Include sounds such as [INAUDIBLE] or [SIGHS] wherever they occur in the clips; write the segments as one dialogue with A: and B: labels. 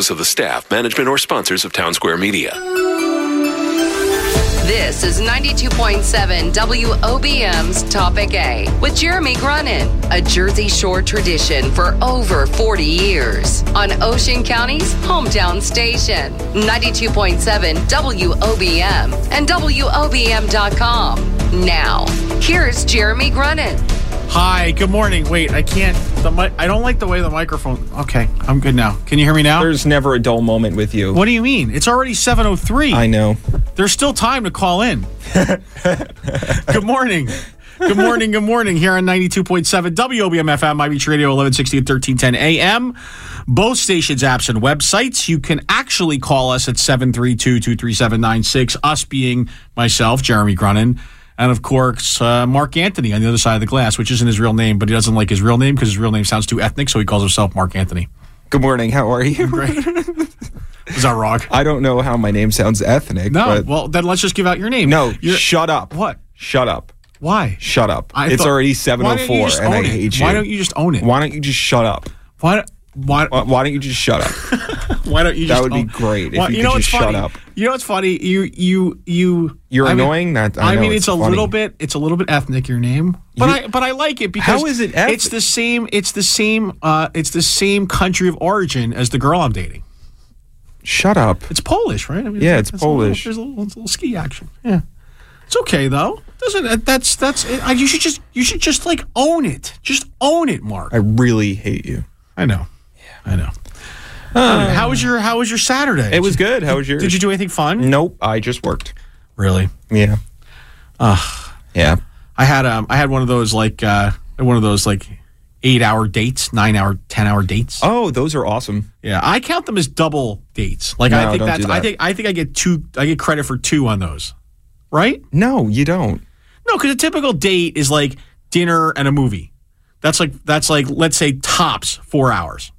A: those of the staff, management, or sponsors of Town Square Media.
B: This is 92.7 WOBM's Topic A with Jeremy Grunin, a Jersey Shore tradition for over 40 years on Ocean County's hometown station. 92.7 WOBM and WOBM.com. Now, here's Jeremy Grunin.
C: Hi, good morning. Wait, I can't. The mi- I don't like the way the microphone. Okay, I'm good now. Can you hear me now?
D: There's never a dull moment with you.
C: what do you mean? It's already 7:03.
D: I know.
C: There's still time to call in. [LAUGHS] good morning. Good morning. Good morning. Here on 92.7 WOBM FM, My Beach Radio, 1160 and 1310 AM. Both stations' apps and websites. You can actually call us at 732-23796, us being myself, Jeremy Grunin, and of course, uh, Mark Anthony on the other side of the glass, which isn't his real name, but he doesn't like his real name because his real name sounds too ethnic, so he calls himself Mark Anthony.
D: Good morning. How are you? [LAUGHS]
C: Is that wrong?
D: I don't know how my name sounds ethnic.
C: No. Well, then let's just give out your name.
D: no.
C: You're-
D: shut up.
C: What?
D: Shut up.
C: Why?
D: Shut up.
C: I
D: it's
C: thought-
D: already
C: Why don't you
D: 7:04, and I
C: it?
D: hate you.
C: Why don't you just own it?
D: Why don't you just shut up?
C: Why? Why?
D: Why, why don't you just shut up? [LAUGHS]
C: Why don't you? Just That
D: would be great if
C: Why-
D: you
C: know
D: could
C: what's funny?
D: up.
C: You know what's funny? You you you.
D: You're
C: I mean-
D: annoying? That- I know
C: mean,
D: it's
C: it's, a
D: funny.
C: little bit. It's a little bit ethnic. Your name, but
D: You-
C: I but I like it because
D: How is it
C: It's the same. It's the same. Uh, it's the same country of origin as the girl I'm dating.
D: Shut up.
C: It's Polish, right? I mean,
D: Yeah, it's
C: a little-
D: Polish.
C: there's a little, it's a little ski action. Yeah, it's okay though. Doesn't that- that's that's? I, you should just you should just like own it. Just own it, Mark.
D: I really hate you.
C: I know. I know. Anyway, how was your How was your Saturday?
D: It was good. How was yours?
C: Did you do anything fun?
D: Nope. I just worked.
C: Really?
D: Yeah. Yeah.
C: I had um I had one of those like uh one of those like eight hour dates, nine hour, ten hour dates.
D: Oh, those are awesome.
C: Yeah, I count them as double dates. Like I think
D: don't
C: that's
D: do
C: I
D: that.
C: think I think I get two I get credit for two on those. Right?
D: No, you don't.
C: No, because a typical date is like dinner and a movie. That's like that's like let's say tops four hours.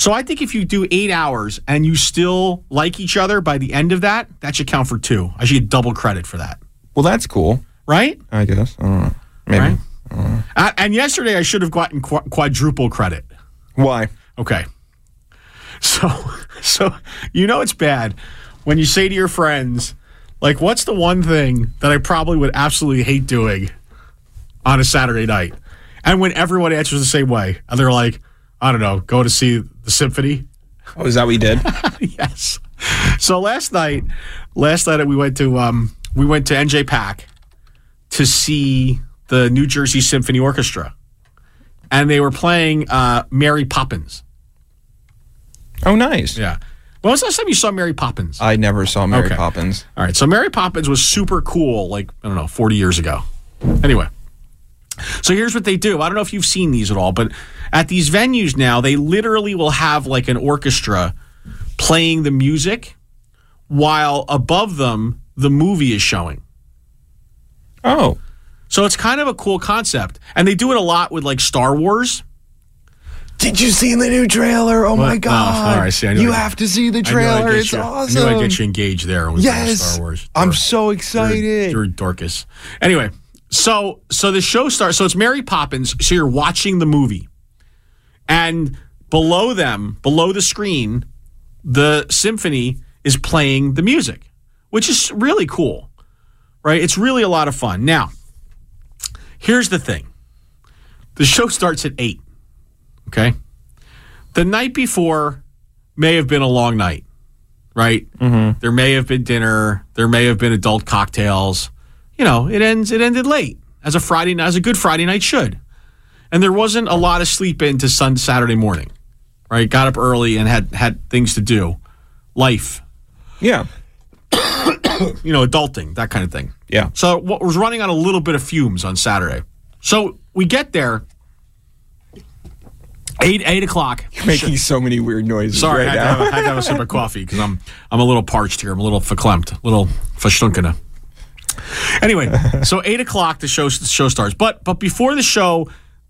C: So I think if you do eight hours and you still like each other by the end of that, that should count for two. I should get double credit for that.
D: Well, that's cool.
C: Right?
D: I guess. I don't know. Maybe.
C: Right? Uh, and yesterday I should have gotten qu- quadruple credit.
D: Why?
C: Okay. So, [LAUGHS] so you know it's bad when you say to your friends, like, "What's the one thing that I probably would absolutely hate doing on a Saturday night?" And when everyone answers the same way, and they're like, "I don't know, go to see the symphony."
D: Oh, is that what you did? [LAUGHS]
C: yes. So last night, last night we went to um, we went to NJ PAC to see the New Jersey Symphony Orchestra, and they were playing uh, Mary Poppins.
D: oh, nice.
C: Yeah. When was the last time you saw Mary Poppins?
D: I never saw Mary
C: Okay.
D: Poppins.
C: All right. So Mary Poppins was super cool, like, I don't know, 40 years ago. Anyway. So here's what they do. I don't know if you've seen these at all, but at these venues now, they literally will have like an orchestra playing the music while above them the movie is showing.
D: Oh,
C: So it's kind of a cool concept. And they do it a lot with like Star Wars.
D: did you see the new trailer? Oh my
C: What?
D: Oh, god!
C: Oh, all right, see, I
D: you
C: I-
D: have to see the
C: I knew I'd
D: trailer.
C: get
D: It's
C: you-
D: awesome.
C: I knew I'd get you engaged there with
D: Yes,
C: Star Wars.
D: I'm
C: You're-
D: so
C: You're,
D: excited.
C: you're Dorcas. Anyway, so so the show starts. So it's Mary Poppins. So you're watching the movie, and below them, below the screen, the symphony is playing the music, which is really cool, right? It's really a lot of fun. Now, here's the thing: the show starts at eight. Okay, the night before may have been a long night right? Mm-hmm. There may have been dinner. There may have been adult cocktails. You know, it ends. It ended late, as a Friday, as a good Friday night should. And there wasn't a lot of sleep into Sun Saturday morning, right? Got up early and had had things to do, life,
D: yeah, [COUGHS]
C: you know, adulting, that kind of thing.
D: yeah.
C: So what was running on a little bit of fumes on Saturday. So we get there, eight eight o'clock.
D: Making so many weird noises
C: Sorry,
D: right
C: I, had
D: now.
C: have, I had to have a sip of coffee because I'm I'm a little parched here. I'm a little verklempt, a little verstunkene. Anyway, so [LAUGHS] eight o'clock the show the show starts, but but before the show,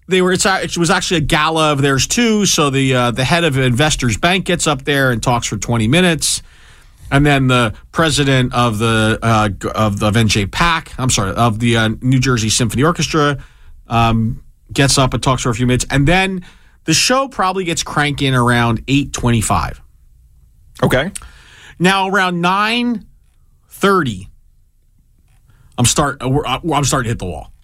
C: they were it was actually a gala of theirs too. So the uh, the head of Investors Bank gets up there and talks for 20 minutes. And then the president of the uh, of the of NJ PAC, I'm sorry, of the uh, New Jersey Symphony Orchestra, um, gets up and talks for a few minutes, and then the show probably gets cranking around 825.
D: Okay.
C: Now around 930, I'm start uh, uh, I'm starting to hit the wall.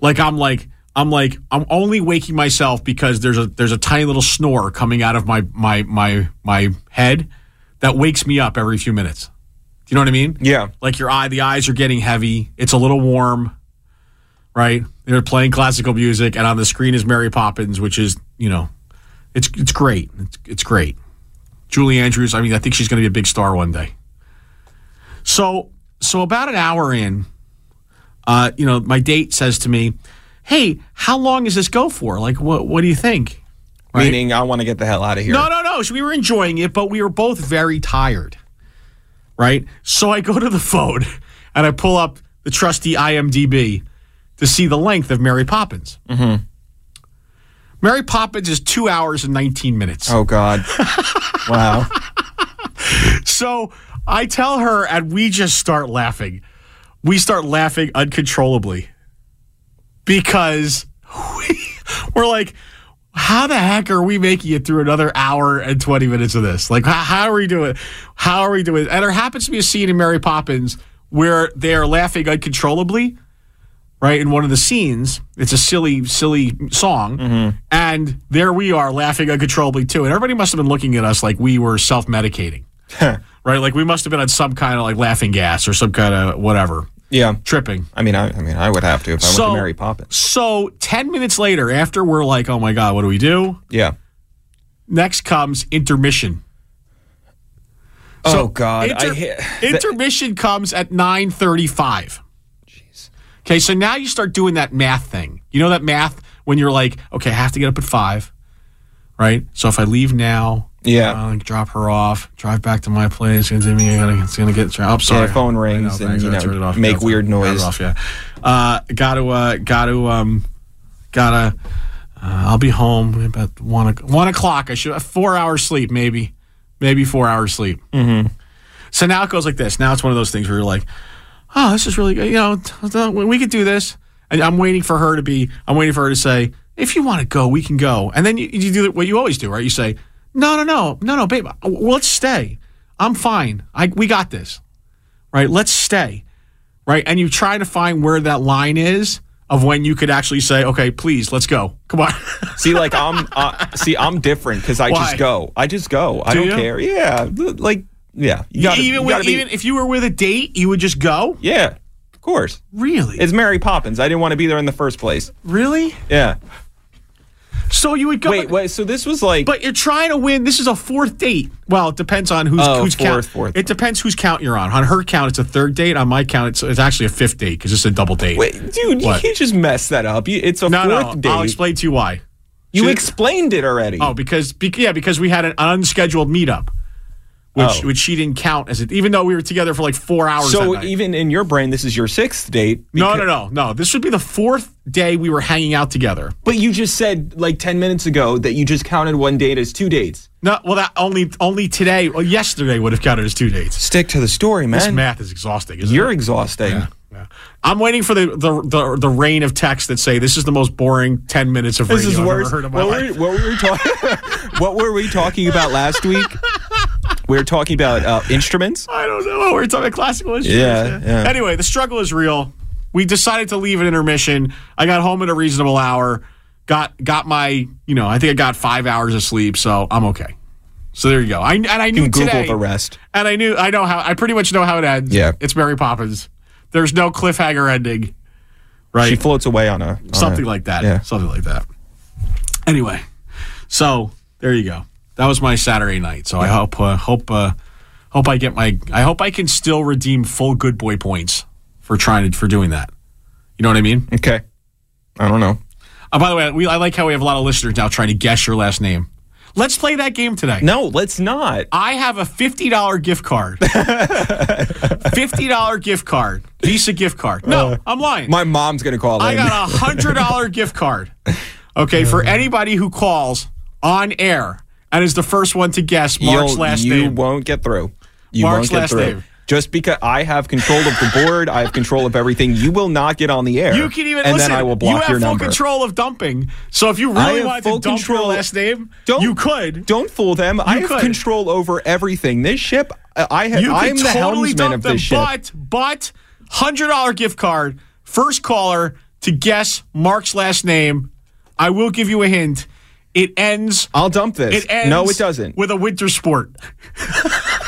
C: Like I'm like I'm like I'm only waking myself because there's a there's a tiny little snore coming out of my my my my head that wakes me up every few minutes. Do you know what I mean?
D: Yeah.
C: Like your eye, the eyes are getting heavy. It's a little warm, right? They're playing classical music, and on the screen is Mary Poppins, which is you know, it's it's great. It's it's great. Julie Andrews. I mean, I think she's going to be a big star one day. So so about an hour in, uh, you know, my date says to me, "Hey, how long does this go for? Like, what what do you think?" Right?
D: Meaning, I want to get the hell out of here.
C: No, no, no. So we were enjoying it, but we were both very tired. Right? So I go to the phone [LAUGHS] and I pull up the trusty IMDb to see the length of Mary Poppins. Mm-hmm. Mary Poppins is two hours and 19 minutes.
D: Oh God. [LAUGHS] wow.
C: So I tell her, and we just start laughing. We start laughing uncontrollably because we, [LAUGHS] we're like, how the heck are we making it through another hour and 20 minutes of this? Like, how, how are we doing? How are we doing? And there happens to be a scene in Mary Poppins where they're laughing uncontrollably, right? In one of the scenes, it's a silly, silly song. Mm-hmm. And there we are laughing uncontrollably too. And everybody must have been looking at us like we were self medicating, [LAUGHS] right? Like we must have been on some kind of like laughing gas or some kind of whatever,
D: Yeah.
C: tripping.
D: I mean, I, I mean, I would have to if I went to Mary Poppins.
C: So 10 minutes later, after we're like, oh my God, what do we do?
D: Yeah.
C: Next comes intermission.
D: oh God.
C: Inter-
D: hit.
C: intermission comes at 9:35. Jeez. Okay, so now you start doing that math thing. You know that math when you're like, okay, I have to get up at 5. Right? So if I leave now,
D: Yeah.
C: I'll like, drop her off, drive back to my place, I gotta, it's gonna get. I'm sorry.
D: Yeah, phone rings and, you know,
C: turned it off.
D: make
C: Got
D: weird
C: Got
D: noise.
C: off, yeah. Uh, gotta, uh, gotta, um, gotta. Uh, I'll be home about one one o'clock. I should have four hours sleep, maybe, maybe four hours sleep. Mm-hmm. So now it goes like this. Now it's one of those things where you're like, oh, this is really good. You know, we could do this. And I'm waiting for her to be. I'm waiting for her to say, if you want to go, we can go. And then you, you do what you always do, right? You say, no, no, no, no, no, babe, let's stay. I'm fine. I we got this, right? Let's stay, right? And you try to find where that line is of when you could actually say, okay, please, let's go. Come on. [LAUGHS]
D: See, like I'm. Uh, see, I'm different because I
C: Why?
D: just go. I just go. I
C: Do
D: don't
C: you?
D: care. Yeah. Like. Yeah. You gotta,
C: even
D: you
C: with,
D: be-
C: even if you were with a date, you would just go.
D: Yeah. Of course.
C: Really?
D: It's Mary Poppins. I didn't want to be there in the first place.
C: really?
D: Yeah.
C: So you would go.
D: Wait. Wait. So this was like.
C: But you're trying to win. This is a fourth date. Well, it depends on who's
D: Oh,
C: whose count.
D: fourth, fourth.
C: It depends whose count you're on. On her count, it's a third date. On my count, it's, it's actually a fifth date because it's a double date.
D: Wait, dude, you can't just mess that up. It's a
C: no,
D: fourth
C: no.
D: date.
C: I'll explain to you why.
D: you
C: She-
D: explained it already.
C: Oh, because bec- yeah, because we had an unscheduled meetup, which
D: Oh.
C: which she didn't count as it, even though we were together for like four hours.
D: so even in your brain, this is your sixth date.
C: no, no, no, no. This would be the fourth day we were hanging out together.
D: But you just said like ten minutes ago that you just counted one date as two dates.
C: No, well, that only only today, well, yesterday would have counted as two dates.
D: Stick to the story, man.
C: This math is exhausting. Isn't
D: You're
C: it?
D: exhausting.
C: Yeah. I'm waiting for the, the the the rain of texts that say this is the most boring ten minutes of
D: This
C: radio
D: is
C: I've ever heard in my
D: What
C: life.
D: were, what were we talking? [LAUGHS] what were we talking about last week? We were talking about uh, instruments.
C: I don't know. We're talking about classical instruments.
D: Yeah, yeah.
C: Anyway, the struggle is real. We decided to leave at intermission. I got home at a reasonable hour. Got got my you know I think I got five hours of sleep, so I'm okay. So there you go. I and I knew
D: You can Google the rest.
C: and I knew I know how I pretty much know how it ends.
D: Yeah.
C: it's Mary Poppins. There's no cliffhanger ending, right?
D: She floats away on a on
C: something
D: a-
C: like that.
D: Yeah.
C: Something like that. Anyway, so there you go. That was my Saturday night. So I hope uh, hope uh, hope I get my I hope I can still redeem full good boy points for trying to for doing that. You know what I mean?
D: Okay. I don't know.
C: Uh, by the way, we, I like how we have a lot of listeners now trying to guess your last name. Let's play that game today.
D: No, let's not.
C: I have a fifty dollar gift card. [LAUGHS] fifty dollar gift card, Visa gift card. No, I'm lying.
D: My mom's gonna call
C: I
D: in.
C: got a hundred dollar gift card. [LAUGHS] Okay, for anybody who calls on air and is the first one to guess Mark's
D: You'll-
C: last
D: you
C: name.
D: You won't get through. You
C: Mark's
D: won't get
C: last
D: through.
C: name.
D: Just because I have control of the board, I have control of everything. You will not get on the air.
C: You can even
D: and
C: listen.
D: then I will block your number.
C: you have full
D: number.
C: control of dumping. So if you really wanted to dump your
D: control-
C: last name,
D: Don't
C: you could.
D: Don't fool them. I have
C: could.
D: control over everything. This ship, uh, I have.
C: You
D: I'm the
C: totally
D: helmsman of
C: them,
D: this ship.
C: but but hundred dollar gift card. First caller to guess Mark's last name. I will give you a hint. It ends.
D: I'll dump this.
C: It ends.
D: no, it doesn't.
C: With a winter sport. [LAUGHS]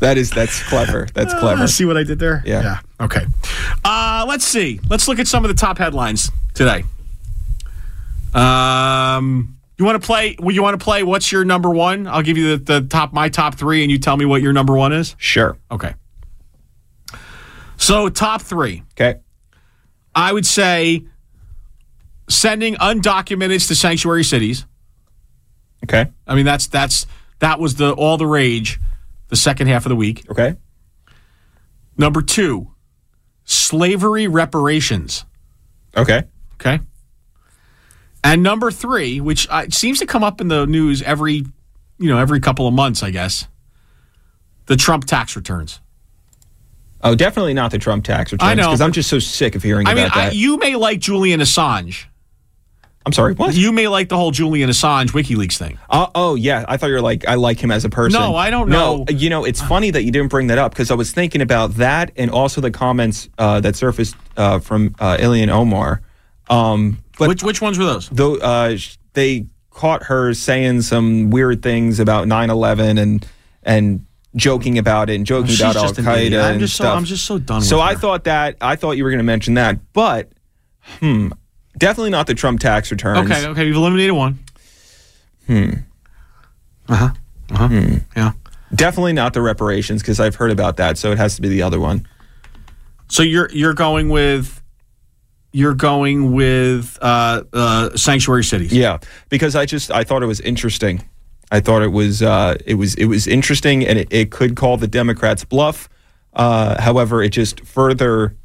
D: That is that's clever. That's clever.
C: Uh, see what I did there?
D: Yeah. yeah.
C: Okay. Uh, let's see. Let's look at some of the top headlines today. Um, you want to play? Well, you want to play? What's your number one? I'll give you the, the top my top three, and you tell me what your number one is.
D: Sure.
C: Okay. So top three,
D: Okay.
C: I would say sending undocumenteds to sanctuary cities.
D: Okay.
C: I mean that's that's that was the all the rage the second half of the week.
D: Okay.
C: Number two, slavery reparations.
D: Okay.
C: Okay. And number three, which uh, seems to come up in the news every, you know, every couple of months, I guess, the Trump tax returns.
D: Oh, definitely not the Trump tax returns.
C: I know.
D: because I'm just so sick of hearing
C: I mean,
D: about
C: I,
D: that.
C: you may like Julian Assange.
D: I'm sorry. What?
C: You may like the whole Julian Assange WikiLeaks thing.
D: Uh, oh yeah, I thought you were like I like him as a person.
C: No, I don't
D: No,
C: know.
D: you know it's funny that you didn't bring that up because I was thinking about that and also the comments uh, that surfaced uh, from uh, Ilhan Omar. Um, but
C: which which ones were those?
D: though uh, they caught her saying some weird things about 9/11 and and joking about it and joking
C: She's
D: about Al
C: just an idiot.
D: Qaeda
C: I'm
D: and
C: just so-
D: stuff.
C: I'm just so done
D: So
C: with
D: I
C: her.
D: thought that I thought you were going to mention that, but hmm, definitely not the Trump tax returns.
C: Okay, okay, you've eliminated one. Hmm. Uh huh. Uh huh.
D: Hmm.
C: Yeah.
D: Definitely not the reparations because I've heard about that. So it has to be the other one.
C: So you're you're going with you're going with uh, uh, sanctuary cities.
D: Yeah, because I just I thought it was interesting. I thought it was uh, it was it was interesting, and it, it could call the Democrats bluff. Uh, however, it just further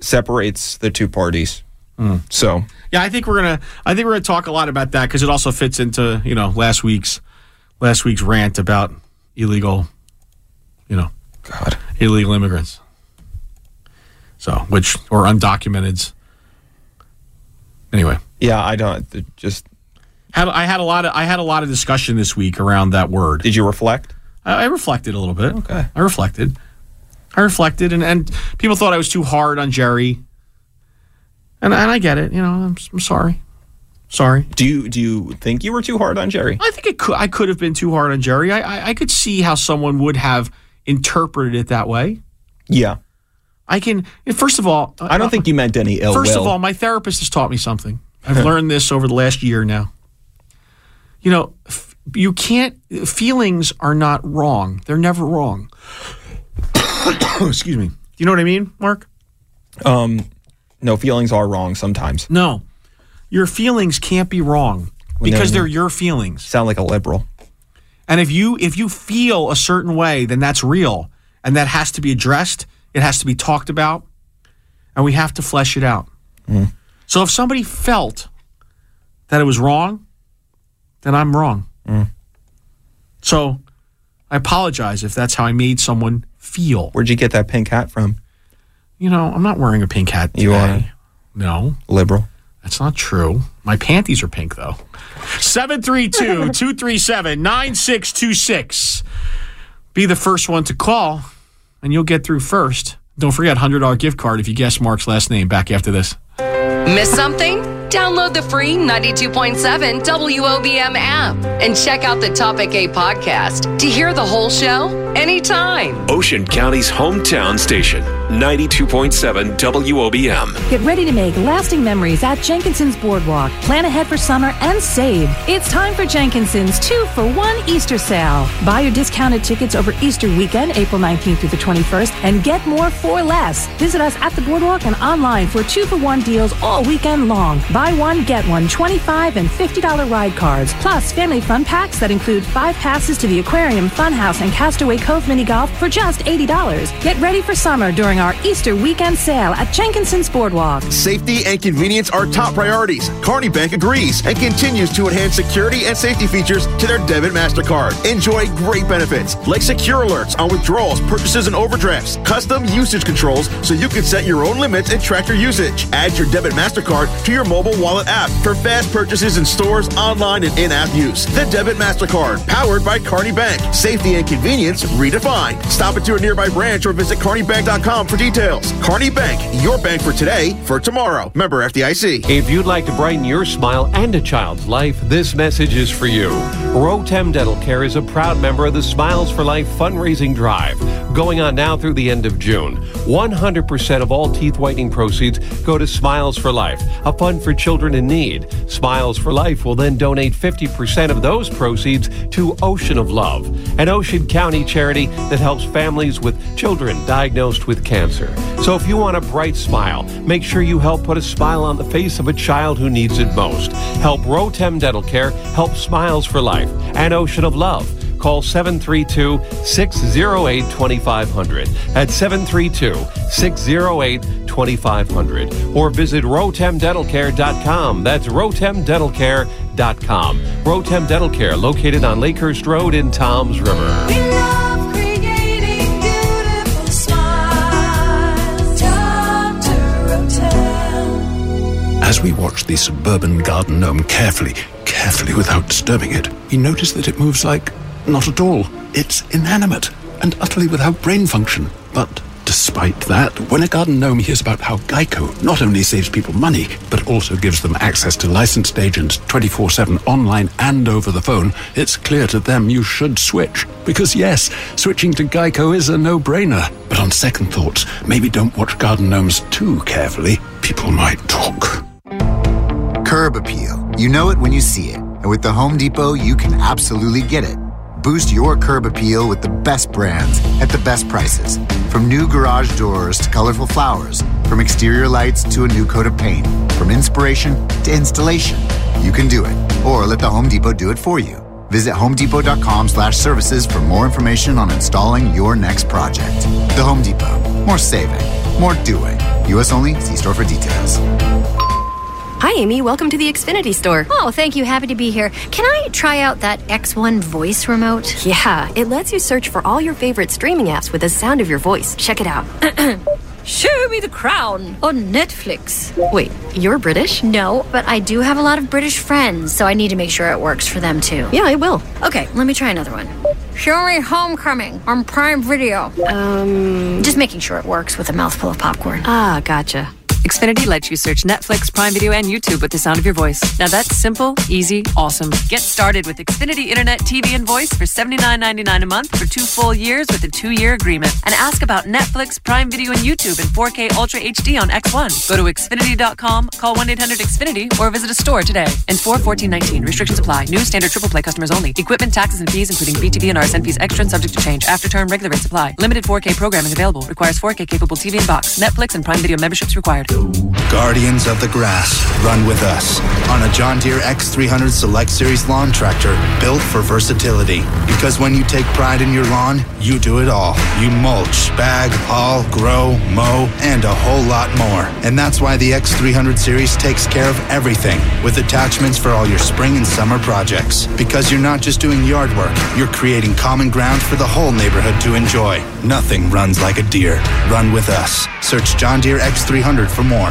D: separates the two parties. Mm. So
C: Yeah, I think we're gonna. I think we're gonna talk a lot about that because it also fits into you know last week's last week's rant about illegal, you know,
D: God,
C: illegal immigrants. So, which or undocumented. Anyway,
D: yeah, I don't just.
C: had I had a lot of I had a lot of discussion this week around that word.
D: Did you reflect?
C: I, I reflected a little bit.
D: Okay.
C: I reflected. I reflected, and, and people thought I was too hard on Jerry. And and I get it. You know, I'm, I'm sorry. Sorry.
D: Do you do you think you were too hard on Jerry?
C: I think it could. I could have been too hard on Jerry. I, I I could see how someone would have interpreted it that way.
D: Yeah,
C: I can. First of all, uh,
D: I don't think you meant any ill
C: First
D: will.
C: of all, my therapist has taught me something. I've learned this over the last year now. You know, f- you can't. Feelings are not wrong. They're never wrong. [COUGHS] Excuse me. You know what I mean, Mark?
D: Um, no feelings are wrong sometimes.
C: No, your feelings can't be wrong because
D: no.
C: they're your feelings.
D: Sound like a liberal.
C: And if you if you feel a certain way, then that's real, and that has to be addressed. It has to be talked about, and we have to flesh it out. Mm-hmm. So if somebody felt that it was wrong, then I'm wrong. Mm. So I apologize if that's how I made someone feel.
D: Where'd you get that pink hat from?
C: You know, I'm not wearing a pink hat.
D: You
C: are? No.
D: Liberal.
C: That's not true. My panties are pink, though. 732 237 9626. Be the first one to call, and you'll get through first. Don't forget $100 gift card if you guess Mark's last name back after this.
B: Miss something? Download the free 92.7 WOBM app and check out the Topic A podcast to hear the whole show anytime.
A: Ocean County's hometown station, 92.7 WOBM.
E: Get ready to make lasting memories at Jenkinson's Boardwalk. Plan ahead for summer and save. It's time for Jenkinson's two for one Easter sale. Buy your discounted tickets over Easter weekend, April 19th through the 21st, and get more for less. Visit us at the Boardwalk and online for two for one deals all weekend long. Buy one, get one 25 and $50 ride cards, plus family fun packs that include five passes to the aquarium, funhouse, and Castaway Cove mini golf for just $80. Get ready for summer during during our Easter weekend sale at Jenkinson's Boardwalk.
F: Safety and convenience are top priorities. Kearny Bank agrees and continues to enhance security and safety features to their debit MasterCard. Enjoy great benefits like secure alerts on withdrawals, purchases, and overdrafts, custom usage controls so you can set your own limits and track your usage. Add your debit MasterCard to your mobile wallet app for fast purchases in stores, online, and in app use. The Debit MasterCard, powered by Kearny Bank. Safety and convenience redefined. Stop into a nearby branch or visit kearnybank.com for details. Kearny Bank, your bank for today, for tomorrow. Member FDIC.
G: If you'd like to brighten your smile and a child's life, this message is for you. Rotem Dental Care is a proud member of the Smiles for Life fundraising drive, going on now through the end of June. 100% of all teeth whitening proceeds go to Smiles for Life, a fund for children in need. Smiles for Life will then donate 50% of those proceeds to Ocean of Love, an Ocean County charity that helps families with children diagnosed with cancer. So if you want a bright smile, make sure you help put a smile on the face of a child who needs it most. Help Rotem Dental Care, help Smiles for Life, and Ocean of Love. Call 732 608 2500 at 732 608 2500 or visit rotemdentalcare.com. That's rotemdentalcare.com. Rotem Dental Care, located on Lakehurst Road in Toms River.
H: As we watch the suburban garden gnome carefully, carefully without disturbing it, we notice that it moves like not at all. It's inanimate and utterly without brain function. But despite that, when a garden gnome hears about how Geico not only saves people money, but also gives them access to licensed agents 24 7 online and over the phone, it's clear to them you should switch. Because yes, switching to Geico is a no brainer. But on second thoughts, maybe don't watch garden gnomes too carefully. People might talk.
I: Curb appeal. You know it when you see it. And with the Home Depot, you can absolutely get it. Boost your curb appeal with the best brands at the best prices. From new garage doors to colorful flowers, from exterior lights to a new coat of paint, from inspiration to installation. You can do it. Or let the Home Depot do it for you. Visit homedepot.com slash services for more information on installing your next project. The Home Depot. More saving. More doing. U.S. only. See store for details.
J: Hi, Amy. Welcome to the Xfinity store.
K: Oh, thank you. Happy to be here. Can I try out that X1 voice remote?
J: Yeah, it lets you search for all your favorite streaming apps with the sound of your voice. Check it out. [CLEARS THROAT]
K: Show me the crown on Netflix.
J: Wait, you're British?
K: No, but I do have a lot of British friends, so I need to make sure it works for them too.
J: Yeah, it will.
K: Okay, let me try another one. Show me Homecoming on Prime Video.
J: Um,
K: Just making sure it works with a mouthful of popcorn.
J: ah, gotcha.
L: Xfinity lets you search Netflix, Prime Video, and YouTube with the sound of your voice. Now that's simple, easy, awesome. Get started with Xfinity Internet, TV, and voice for $79.99 a month for two full years with a two-year agreement. And ask about Netflix, Prime Video, and YouTube in 4K Ultra HD on X1. Go to Xfinity.com, call 1-800-XFINITY, or visit a store today. And 41419. Restrictions apply. New standard triple play customers only. Equipment, taxes, and fees, including BTV and RSN fees extra and subject to change. After term, regular rates apply. Limited 4K programming available. Requires 4K capable TV and box. Netflix and Prime Video memberships required.
M: Guardians of the Grass, run with us on a John Deere X300 Select Series lawn tractor built for versatility. Because when you take pride in your lawn, you do it all. You mulch, bag, haul, grow, mow, and a whole lot more. And that's why the X300 Series takes care of everything with attachments for all your spring and summer projects. Because you're not just doing yard work, you're creating common ground for the whole neighborhood to enjoy. Nothing runs like a deer. Run with us. Search John Deere X300 for more.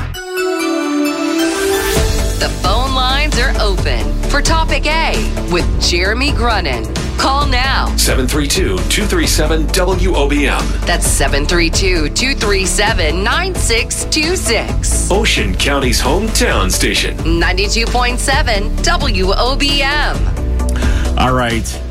B: The phone lines are open for Topic A with Jeremy Grunin. Call now.
A: 732 237 WOBM.
B: That's 732 237 9626.
A: Ocean County's hometown station.
B: 92.7 WOBM.
C: All right.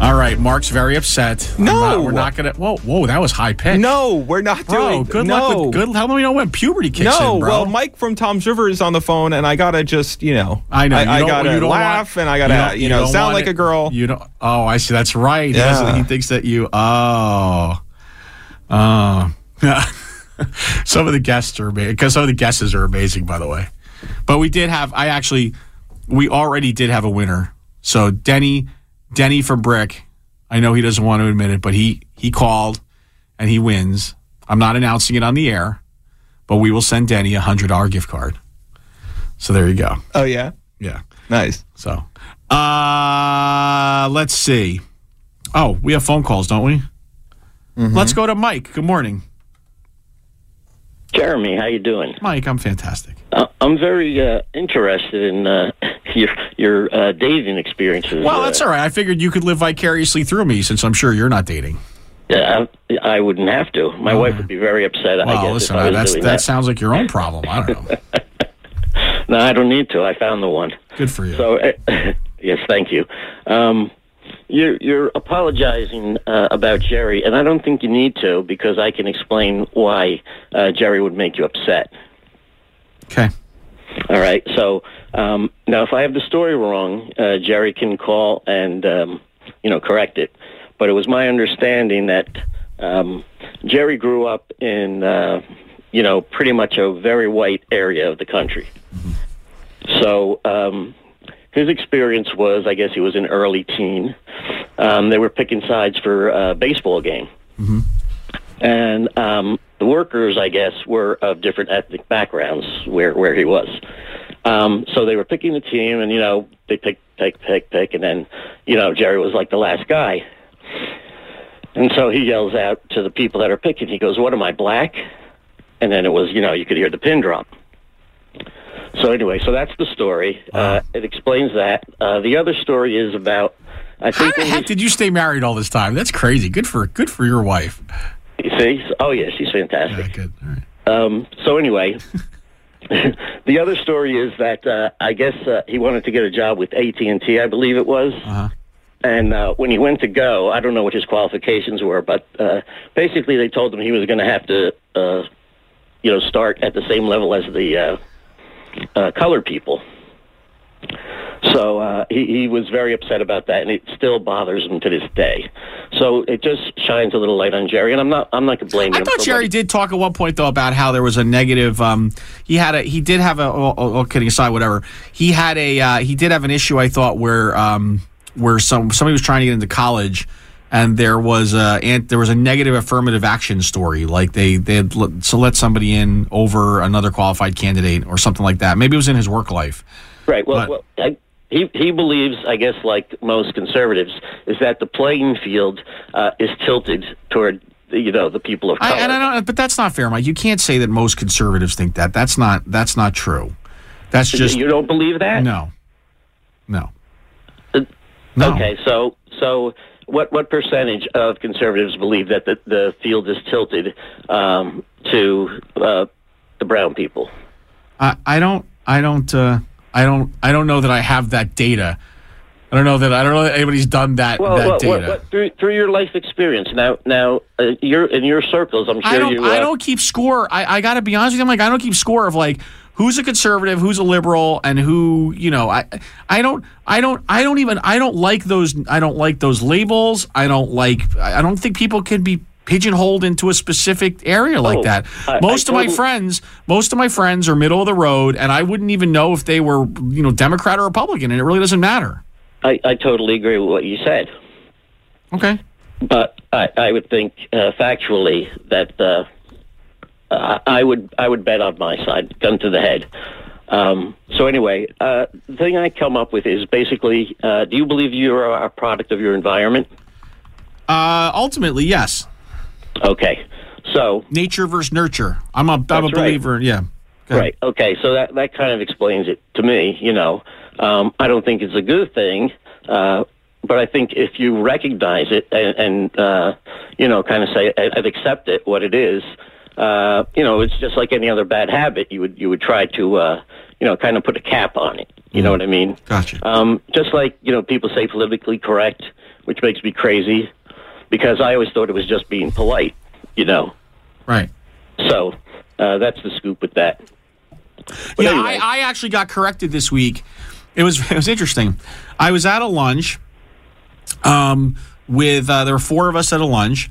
C: All right. Mark's very upset.
D: No.
C: not- we're not gonna. Whoa, whoa, that was high pitch.
D: No, we're not
C: bro.
D: doing.
C: Good
D: no.
C: luck with good. How do we know when puberty kicks
D: no,
C: in, bro?
D: well, Mike from Toms River is on the phone, and I gotta just, you know,
C: I know.
D: I,
C: you
D: I gotta
C: you
D: laugh,
C: want-
D: and I gotta,
C: don't-
D: you, know, sound like
C: it-
D: a girl.
C: You don't. Oh, I see. That's right. He,
D: Yeah.
C: doesn't- he thinks that you. Oh. Oh. [LAUGHS] some of the guests are amazing. Because some of the guesses are amazing, by the way. But we did have. I actually. We already did have a winner. So Denny, Denny for Brick. I know he doesn't want to admit it, but he he called, and he wins. I'm not announcing it on the air, but we will send Denny a hundred dollar gift card. So there you go.
D: Oh yeah,
C: Yeah.
D: nice.
C: So, uh, let's see. Oh, we have phone calls, don't we? Let's go to Mike. Good morning,
N: Jeremy, how you doing?
C: Mike. I'm fantastic.
N: Uh, I'm very uh, interested in uh, your your uh, dating experiences.
C: Well,
N: uh,
C: that's all right. I figured you could live vicariously through me since I'm sure you're not dating.
N: I, I wouldn't have to. My wife would be very upset. I guess
C: listen,
N: I was
C: that's,
N: doing
C: that
N: that.
C: sounds like your own problem. I don't know. [LAUGHS] [LAUGHS]
N: No, I don't need to. I found the one.
C: Good for you.
N: So, uh, [LAUGHS] yes, thank you. Um, you're you're apologizing uh, about Jerry, and I don't think you need to because I can explain why uh, Jerry would make you upset.
C: Okay.
N: All right. So um, now, if I have the story wrong, uh, Jerry can call and um, you know correct it. But it was my understanding that um, Jerry grew up in uh, you know pretty much a very white area of the country. So um, his experience was, I guess, he was an early teen. Um, they were picking sides for a baseball game and um, the workers, I guess, were of different ethnic backgrounds where where he was. Um, so they were picking the team, and you know they pick, pick, pick, pick, and then you know Jerry was like the last guy, and so he yells out to the people that are picking. He goes, "What am I black?" And then it was, you know, you could hear the pin drop. So anyway, so that's the story. Uh, it explains that. Uh, the other story is about. I
C: How the heck did you stay married all this time? That's crazy. Good for good for your wife.
N: You see? Oh, yeah, she's fantastic.
C: good.
N: Um, so anyway, [LAUGHS] the other story is that uh, I guess uh, he wanted to get a job with AT and T, I believe it was.
C: Uh-huh.
N: And uh, when he went to go, I don't know what his qualifications were, but uh, basically they told him he was going to have to, uh, you know, start at the same level as the uh, uh, colored people. So uh, he, he was very upset about that, and it still bothers him to this day. So it just shines a little light on Jerry, and I'm not I'm not going to blame him.
C: I
N: thought
C: Jerry did talk at one point though about how there was a negative. Um, he had a he did have a. Oh, oh, oh, kidding aside, whatever. He had a uh, he did have an issue. I thought where um, where some somebody was trying to get into college. And there was a and there was a negative affirmative action story, like they they had let, so let somebody in over another qualified candidate or something like that. Maybe it was in his work life.
N: Right. Well,
C: But-
N: well I, he he believes, I guess, like most conservatives, is that the playing field uh, is tilted toward you know the people of color.
C: I, and I don't, but that's not fair, Mike. You can't say that most conservatives think that. That's not that's not true. That's just
N: you don't believe that?
C: no, no.
N: Okay. So so what what percentage of conservatives believe that the the field is tilted um, to uh, the brown people?
C: I, I don't I don't uh, I don't I don't know that I have that data. I don't know that I don't know that anybody's done that
N: Well,
C: that
N: what,
C: data.
N: what, through through your life experience now now uh, you're in your circles. I'm sure
C: I don't
N: you. Uh,
C: I don't keep score. I, I got to be honest with you. I'm like I don't keep score of like who's a conservative, who's a liberal, and who you know. I I don't I don't I don't even I don't like those I don't like those labels. I don't like I don't think people can be pigeonholed into a specific area like
N: Oh,
C: that.
N: I- I
C: most of my friends, most of my friends are middle of the road, and I wouldn't even know if they were you know Democrat or Republican, and it really doesn't matter.
N: I, I totally agree with what you said.
C: Okay.
N: But I, I would think uh, factually that uh, I I would I would bet on my side, gun to the head. Um, so anyway, uh, the thing I come up with is basically: uh, Do you believe you are a product of your environment?
C: Uh, ultimately, yes.
N: Okay, so
C: nature versus nurture. I'm a I'm a
N: That's right.
C: believer. Yeah.
N: Right. Okay. So that that kind of explains it to me. You know, um, I don't think it's a good thing, uh, but I think if you recognize it and, and uh, you know, kind of say and accept it what it is, uh, you know, it's just like any other bad habit. You would you would try to uh, you know kind of put a cap on it. You know what I mean?
C: Gotcha.
N: Um, just like you know, people say politically correct, which makes me crazy because I always thought it was just being polite. You know.
C: Right.
N: So uh, that's the scoop with that. But
C: yeah,
N: anyway.
C: I, I actually got corrected this week. It was [LAUGHS] it was interesting. I was at a lunch um, with uh, there were four of us at a lunch,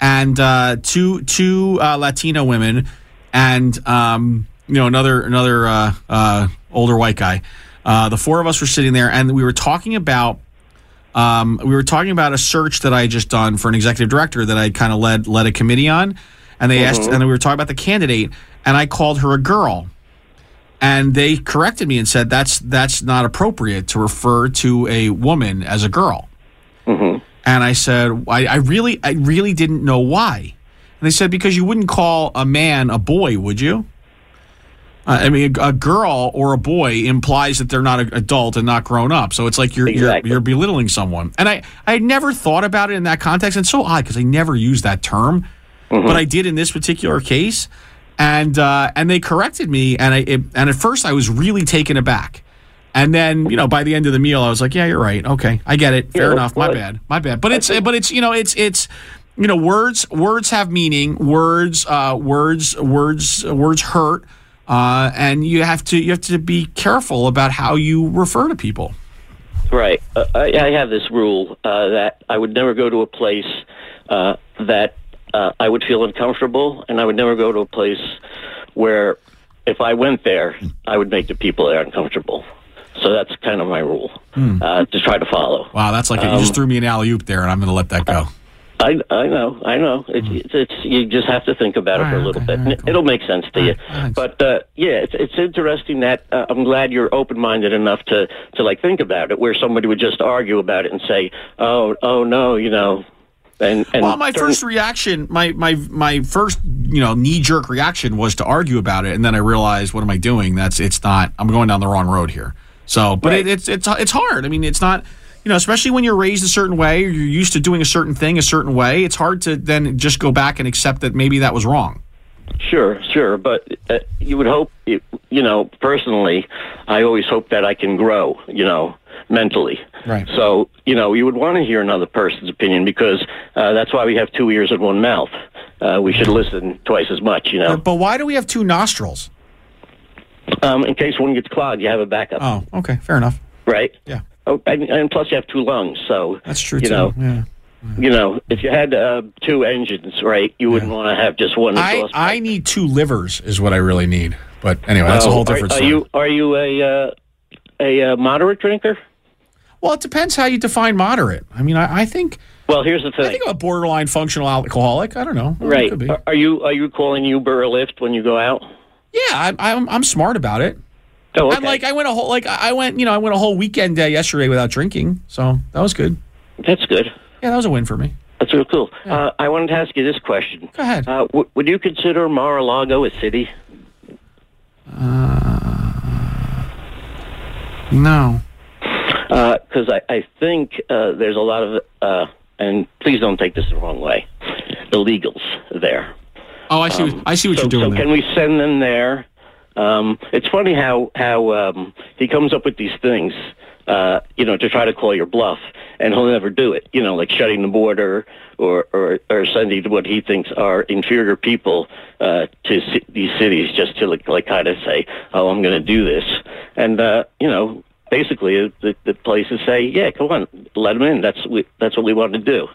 C: and uh, two two uh, Latino women, and um, you know another another uh, uh, older white guy. Uh, the four of us were sitting there, and we were talking about um, we were talking about a search that I had just done for an executive director that I kind of led led a committee on, and they asked,
N: Mhm.
C: and we were talking about the candidate, and I called her a girl, and they corrected me and said that's that's not appropriate to refer to a woman as a girl.
N: Mm-hmm.
C: And I said, I, I really, I really didn't know why. And they said because you wouldn't call a man a boy, would you? Uh, I mean, a, a girl or a boy implies that they're not an adult and not grown up. So it's like you're
N: Exactly.
C: you're, you're belittling someone. And I I never thought about it in that context. And it's so odd because I never used that term, but I did in this particular case. And uh, and they corrected me, and I it, and at first I was really taken aback. And then, you know, by the end of the meal, I was like, "Yeah, you're right. Okay, I get it. Fair
N: Yeah,
C: enough. My bad. My bad." But it's, but it's, you know, it's, it's, you know, words, words have meaning. Words, uh, words, words, words hurt. Uh, and you have to, you have to be careful about how you refer to people.
N: Right. Uh, I, I have this rule uh, that I would never go to a place uh, that uh, I would feel uncomfortable, and I would never go to a place where, if I went there, I would make the people there uncomfortable. So that's kind of my rule
C: Hmm.
N: uh, to try to follow.
C: Wow, that's like you
N: Um,
C: just threw me an alley oop there, and I'm going to let that go.
N: I I know, I know. It's, it's it's you just have to think about it for a little bit. and It'll make sense to you. But uh, yeah, it's it's interesting that uh, I'm glad you're open minded enough to to like think about it, where somebody would just argue about it and say, oh oh no, you know, and and
C: well, my
N: turn-
C: first reaction, my my my first you know knee jerk reaction was to argue about it, and then I realized, what am I doing? That's it's not. I'm going down the wrong road here. So, but it, it's it's it's hard. I mean, it's not. You know, especially when you're raised a certain way, or you're used to doing a certain thing a certain way. It's hard to then just go back and accept that maybe that was wrong.
N: Sure, sure, but uh, you would hope, you you know, personally, I always hope that I can grow, you know, mentally.
C: Right.
N: So, you know, you would want to hear another person's opinion because uh, that's why we have two ears and one mouth. Uh, we should listen twice as much, you know.
C: But why do we have two nostrils?
N: Um, in case one gets clogged, you have a backup.
C: Oh, okay, fair enough.
N: Right?
C: Yeah.
N: Oh, and, and plus you have two lungs, so
C: That's true
N: you
C: too.
N: know,
C: yeah.
N: you know, if you had uh, two engines, right, you wouldn't want to have just one
C: I. I need two livers is what I really need. But anyway, that's a
N: Oh,
C: whole different
N: are,
C: story.
N: you are you a uh, a uh, moderate drinker?
C: Well, it depends how you define moderate. I mean, I, I think.
N: Well, here's the thing.
C: I think I'm a borderline functional alcoholic. I don't know.
N: Right. Are- Are you are you calling Uber or Lyft when you go out?
C: Yeah, I'm, I'm I'm smart about it.
N: Oh,
C: I'm like I went a whole like I went you know I went a whole weekend day yesterday without drinking, so that was good.
N: That's good.
C: Yeah, that was a win for me.
N: That's real cool. Uh, I wanted to ask you this question.
C: Go ahead.
N: Uh, w- would you consider Mar-a-Lago a city?
C: No.
N: Because I, I think uh, there's a lot of, uh, and please don't take this the wrong way, illegals there.
C: Oh, I see. what, I see what
N: so,
C: you're doing
N: So
C: there.
N: can we send them there? Um, it's funny how how um, he comes up with these things, uh, you know, to try to call your bluff, and he'll never do it. You know, like shutting the border or or, or sending what he thinks are inferior people uh, to ci- these cities just to like, like kind of say, "Oh, I'm going to do this," and uh, you know. Basically, the, the places say, "Yeah, come on, let them in. That's we, that's what we want to do.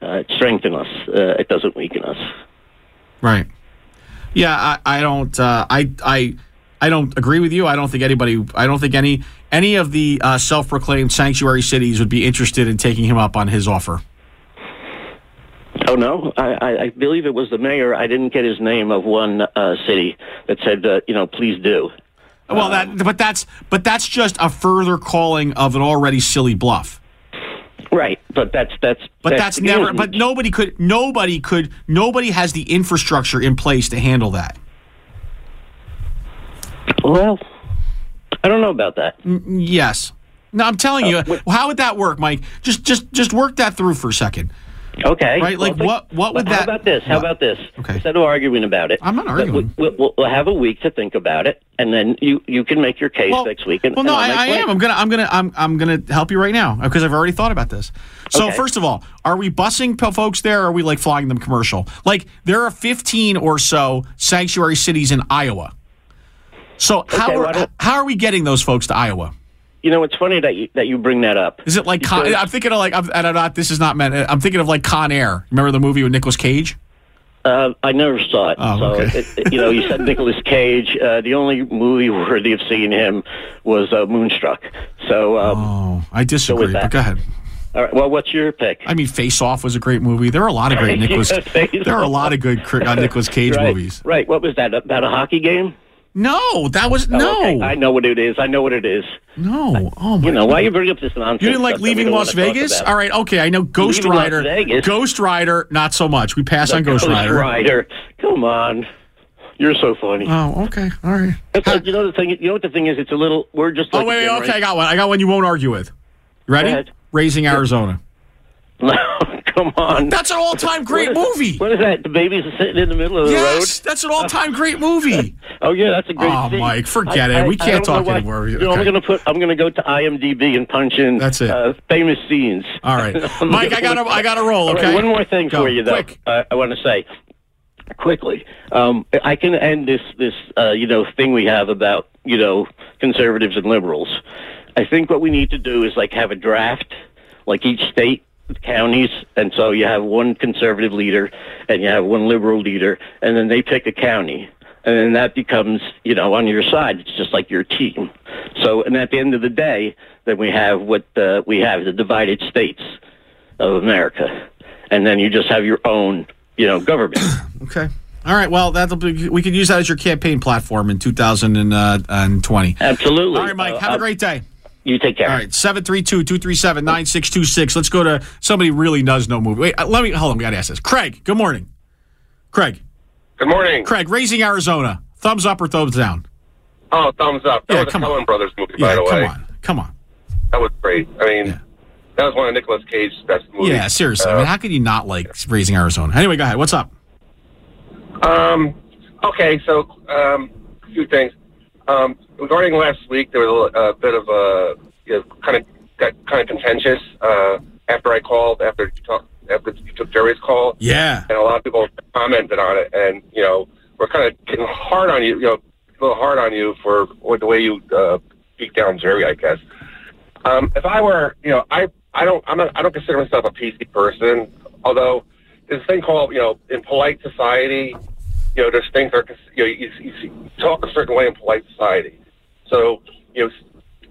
N: Uh, it strengthens us. Uh, it doesn't weaken us."
C: Right. Yeah, I, I don't. Uh, I I I don't agree with you. I don't think anybody. I don't think any any of the uh, self-proclaimed sanctuary cities would be interested in taking him up on his offer.
N: Oh no, I, I, I believe it was the mayor. I didn't get his name of one uh, city that said, uh, you know, please do.
C: Well, that but that's but that's just a further calling of an already silly bluff.
N: Right, but that's that's
C: But that's, never. But nobody could. Nobody could. Nobody has the infrastructure in place to handle that.
N: Well, I don't know about that.
C: Yes. No, I'm telling uh, you. how would that work, Mike? Just just just work that through for a second.
N: Okay,
C: Right. Like
N: Well,
C: what? What would
N: How
C: that?
N: about this? How
C: what?
N: about this?
C: Okay.
N: Instead of arguing about it,
C: I'm not arguing.
N: We, we'll, we'll have a week to think about it, and then you you can make your case next week. And,
C: Well, no, I, I am. I'm gonna, I'm gonna, I'm, I'm gonna help you right now uh, because I've already thought about this. So,
N: Okay.
C: first of all, are we busing folks there? or Are we like flying them commercial? Like there are 15 or so sanctuary cities in Iowa. So how
N: Okay,
C: are, how are we getting those folks to Iowa?
N: You know, it's funny that you that you bring that up.
C: Is it like con, I'm thinking of like I'm, I'm not. This is not meant. I'm thinking of like Con Air. Remember the movie with Nicolas Cage?
N: Uh, I never saw it.
C: Oh,
N: so,
C: okay.
N: it, it- you know, you said Nicolas Cage. Uh, the only movie [LAUGHS] worthy of seeing him was uh, Moonstruck. So, um,
C: Oh, I disagree. But go ahead.
N: All right. Well, what's your pick?
C: I mean, Face Off was a great movie. There are a lot of great Nicolas. [LAUGHS]
N: Yeah,
C: there are a lot of good uh, Nicolas Cage [LAUGHS]
N: right,
C: movies.
N: Right. What was that? About a hockey game?
C: No, that was
N: Oh,
C: no,
N: okay. I know what it is. I know what it is.
C: no. Oh my!
N: You know why you bring up this nonsense?
C: You didn't like
N: stuff that we
C: leaving Las Vegas? All right, okay. I know Ghost
N: Leaving
C: Rider. Ghost Rider, not so much. We passed on Ghost, Rider.
N: Ghost Rider. Come on. You're so funny.
C: Oh, okay. All right.
N: Like, you know the thing. You know what the thing is? It's a little. We're just.
C: Oh
N: Like
C: wait,
N: a
C: wait, okay. I got one. I got one you won't argue with. You ready? Raising Arizona. [LAUGHS]
N: Come on.
C: That's an all-time great
N: What is-
C: movie.
N: What is that? The babies are sitting in the middle of the
C: Yes, that's an all-time great movie. [LAUGHS]
N: Oh yeah, that's a great. Movie.
C: Oh,
N: scene.
C: Mike, forget
N: I-
C: it. We
N: I- I
C: can't talk
N: why-
C: anymore.
N: You know, I'm gonna put. I'm gonna go to IMDb and punch in.
C: That's it.
N: Uh, famous scenes.
C: All right, [LAUGHS] Mike. I gotta, I gotta roll.
N: All right,
C: Okay.
N: one more thing
C: Go,
N: for you, though. Uh, I want to say quickly. Um, I can end this this uh, you know thing we have about you know conservatives and liberals. I think what we need to do is like have a draft, like each state counties and so you have one conservative leader and you have one liberal leader and then they pick a county and then that becomes you know on your side it's just like your team so and at the end of the day then we have what uh, we have the divided states of america and then you just have your own you know government [COUGHS]
C: Okay. All right. Well, that'll be. We could use that as your campaign platform in 2020.
N: absolutely
C: All right, Mike.
N: Uh,
C: Have
N: uh,
C: a great day.
N: You take care
C: All right, 732-237-9626. Let's go to somebody really does know movie. Wait, uh, let me hold on. We got to ask this. Craig, good morning. Craig.
O: Good morning.
C: Craig, Raising Arizona. Thumbs up or thumbs down?
O: Oh, thumbs up. That
C: Yeah,
O: was a
C: come on.
O: Brothers movie,
C: Yeah,
O: by the way.
C: come on. Come on.
O: That was great. I mean, that was one of Nicolas Cage's best movies.
C: Yeah, seriously. I
O: Uh,
C: mean, how could you not like Raising Arizona? Anyway, go ahead. What's up?
O: Um, okay, so um, a few things. Um, regarding last week, there was a, a bit of a you know, kind of got kind of contentious uh, after I called after you talked after you took Jerry's call.
C: Yeah.
O: and a lot of people commented on it, and you know we're kind of getting hard on you, you know, a little hard on you for the way you uh, beat down Jerry, I guess. Um, if I were, you know, I I don't I'm not, I don't consider myself a PC person, although there's a thing called, you know, in polite society, you know, there's things are, you know, you, you, you talk a certain way in polite society. So, you know,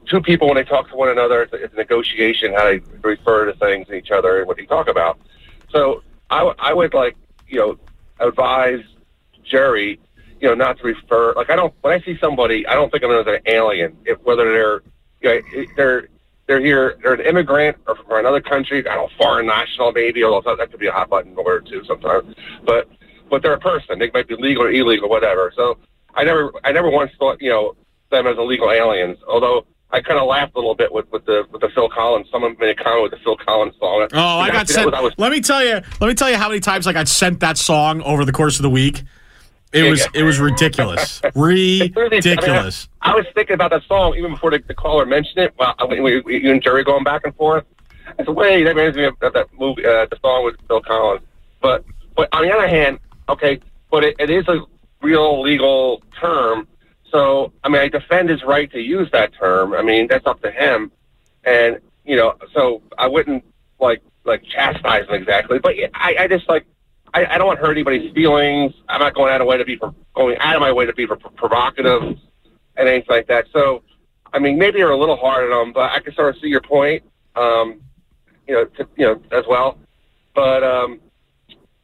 O: two people when they talk to one another, it's a, it's a negotiation how they refer to things and each other and what they talk about. So I, w- I would like, you know, advise Jerry, you know, not to refer. Like I don't when I see somebody, I don't think of them as an alien. If whether they're, you know, they're they're here, they're an immigrant or from another country. I don't know, foreign national maybe, although that could be a hot button word too sometimes. But but they're a person. They might be legal or illegal, or whatever. So I never I never once thought you know them as illegal aliens. Although I kind of laughed a little bit with, with the with the Phil Collins. Someone made a comment with the Phil Collins song.
C: Oh, I got sent.
O: was-
C: let me tell you. Let me tell you how many times like I got sent that song over the course of the week. It
O: Yeah,
C: was
O: yeah.
C: it was ridiculous, [LAUGHS] ridiculous.
O: I, mean, I was thinking about that song even before the, the caller mentioned it. Well, we, we, you and Jerry going back and forth. I said, "Wait, that reminds me of that, that movie, uh, the song with Phil Collins." But but on the other hand, okay, but it, it is a real legal term. So I mean, I defend his right to use that term. I mean, that's up to him. And you know, so I wouldn't like like chastise him exactly, but I, I just like I, I don't want to hurt anybody's feelings. I'm not going out of way to be pro- going out of my way to be pro- provocative and anything like that. So, I mean, maybe you're a little hard on him, but I can sort of see your point. Um, you know, to, you know, as well. But um,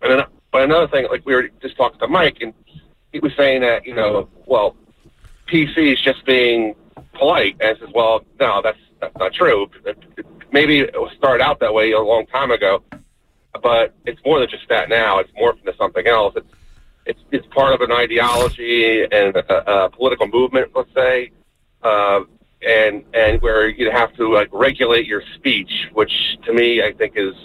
O: and then, but another thing, like we were just talking to Mike, and he was saying that you know, well, PC is just being polite, and says, well, no, that's that's not true. Maybe it started out that way a long time ago, but it's more than just that now. It's morphed into something else. It's it's it's part of an ideology and a, a political movement, let's say, uh, and and where you have to like regulate your speech, which to me I think is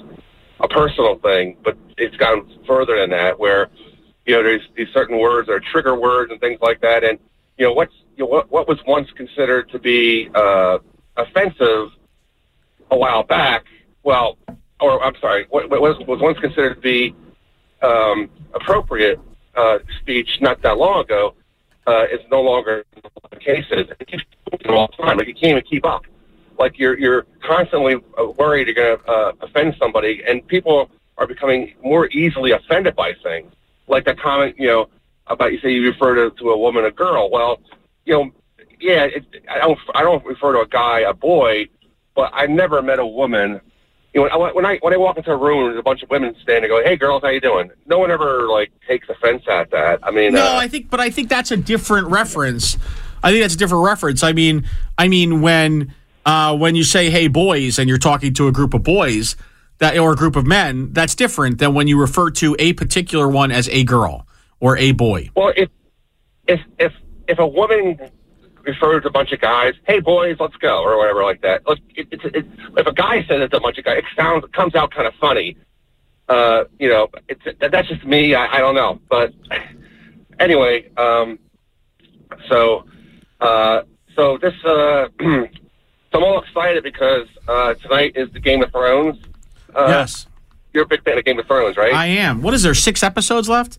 O: a personal thing, but it's gone further than that, where you know there's these certain words or trigger words and things like that, and you know what's you know, what what was once considered to be uh, offensive a while back, well, or I'm sorry, what, what was was once considered to be um, appropriate uh, speech not that long ago uh, is no longer the case. It keeps moving all the time. Like you can't even keep up. Like you're you're constantly uh, worried you're going to uh, offend somebody, and people are becoming more easily offended by things. Like that comment, you know, about you say you refer to, to a woman a girl. Well, you know, yeah, it, I don't I don't refer to a guy a boy, but I never met a woman you know, when I, when I when I walk into a room there's a bunch of women standing, go, "Hey, girls, how you doing?" No one ever like takes offense at that. I mean,
C: No,
O: uh,
C: I think, but I think that's a different reference. I think that's a different reference. I mean, I mean when uh, when you say "Hey, boys" and you're talking to a group of boys that or a group of men, that's different than when you refer to a particular one as a girl or a boy.
O: Well, if if if if a woman refers to a bunch of guys, "Hey boys, let's go," or whatever like that. Look, it, it's it, if a guy says it's a bunch of guys, it sounds it comes out kind of funny. Uh, you know, it's that- that's just me. I, I don't know, but anyway, um, so uh, so this uh, [CLEARS THROAT] I'm all excited because uh, tonight is the Game of Thrones. Uh,
C: yes,
O: you're a big fan of Game of Thrones, right?
C: I am. What is there? Six episodes left?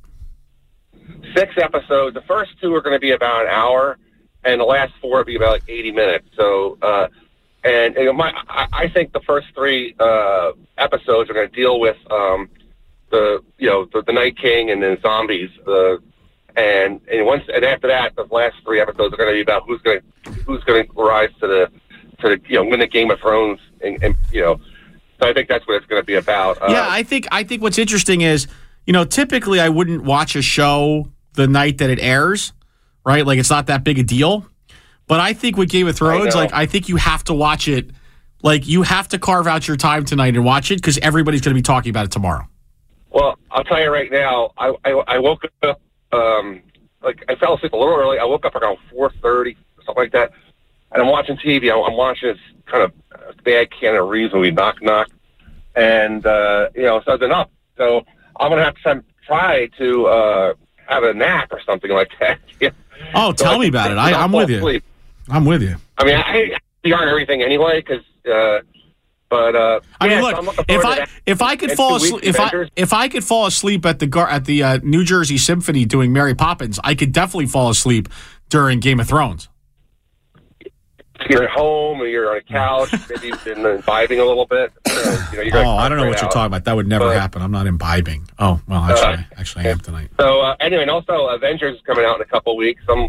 O: Six episodes. The first two are going to be about an hour, and the last four will be about like 80 minutes. So, uh, and, you know, my, I, I think the first three uh, episodes are going to deal with um, the, you know, the, the Night King and then zombies. Uh, and and once and after that, the last three episodes are going to be about who's going to who's going to rise to the to the you know win the Game of Thrones, and, and you know. So I think that's what it's going to be about. Uh,
C: yeah, I think I think what's interesting is, you know, typically I wouldn't watch a show the night that it airs, right? Like it's not that big a deal. But I think with Game of Thrones,
O: know.
C: like I think you have to watch it. Like you have to carve out your time tonight and watch it because everybody's going to be talking about it tomorrow.
O: Well, I'll tell you right now. I I, I woke up um like I fell asleep a little early. I woke up around four thirty, something like that, and I'm watching TV. I'm, I'm watching this kind of bad bad Keanu Reeves movie, Knock Knock, and uh, you know, so it's enough. So I'm gonna have to try to uh have a nap or something like that. [LAUGHS]
C: Oh,
O: So
C: tell
O: I
C: me about it. I, I'm with you.
O: asleep.
C: I'm with you.
O: I mean, I I on everything anyway because. Uh, but uh,
C: I mean, look,
O: so
C: if I if I could fall asleep if I if I could fall asleep at the gar- at the uh, New Jersey Symphony doing Mary Poppins, I could definitely fall asleep during Game of Thrones.
O: You're at home or you're on a couch, [LAUGHS] maybe you've been imbibing a little bit. uh, you know, you're
C: Oh, I don't know what
O: concentrate
C: you're talking about. That would never
O: But-
C: happen. I'm not imbibing. Oh, well, actually, actually, I am tonight.
O: So uh, anyway, and also Avengers is coming out in a couple weeks. Um,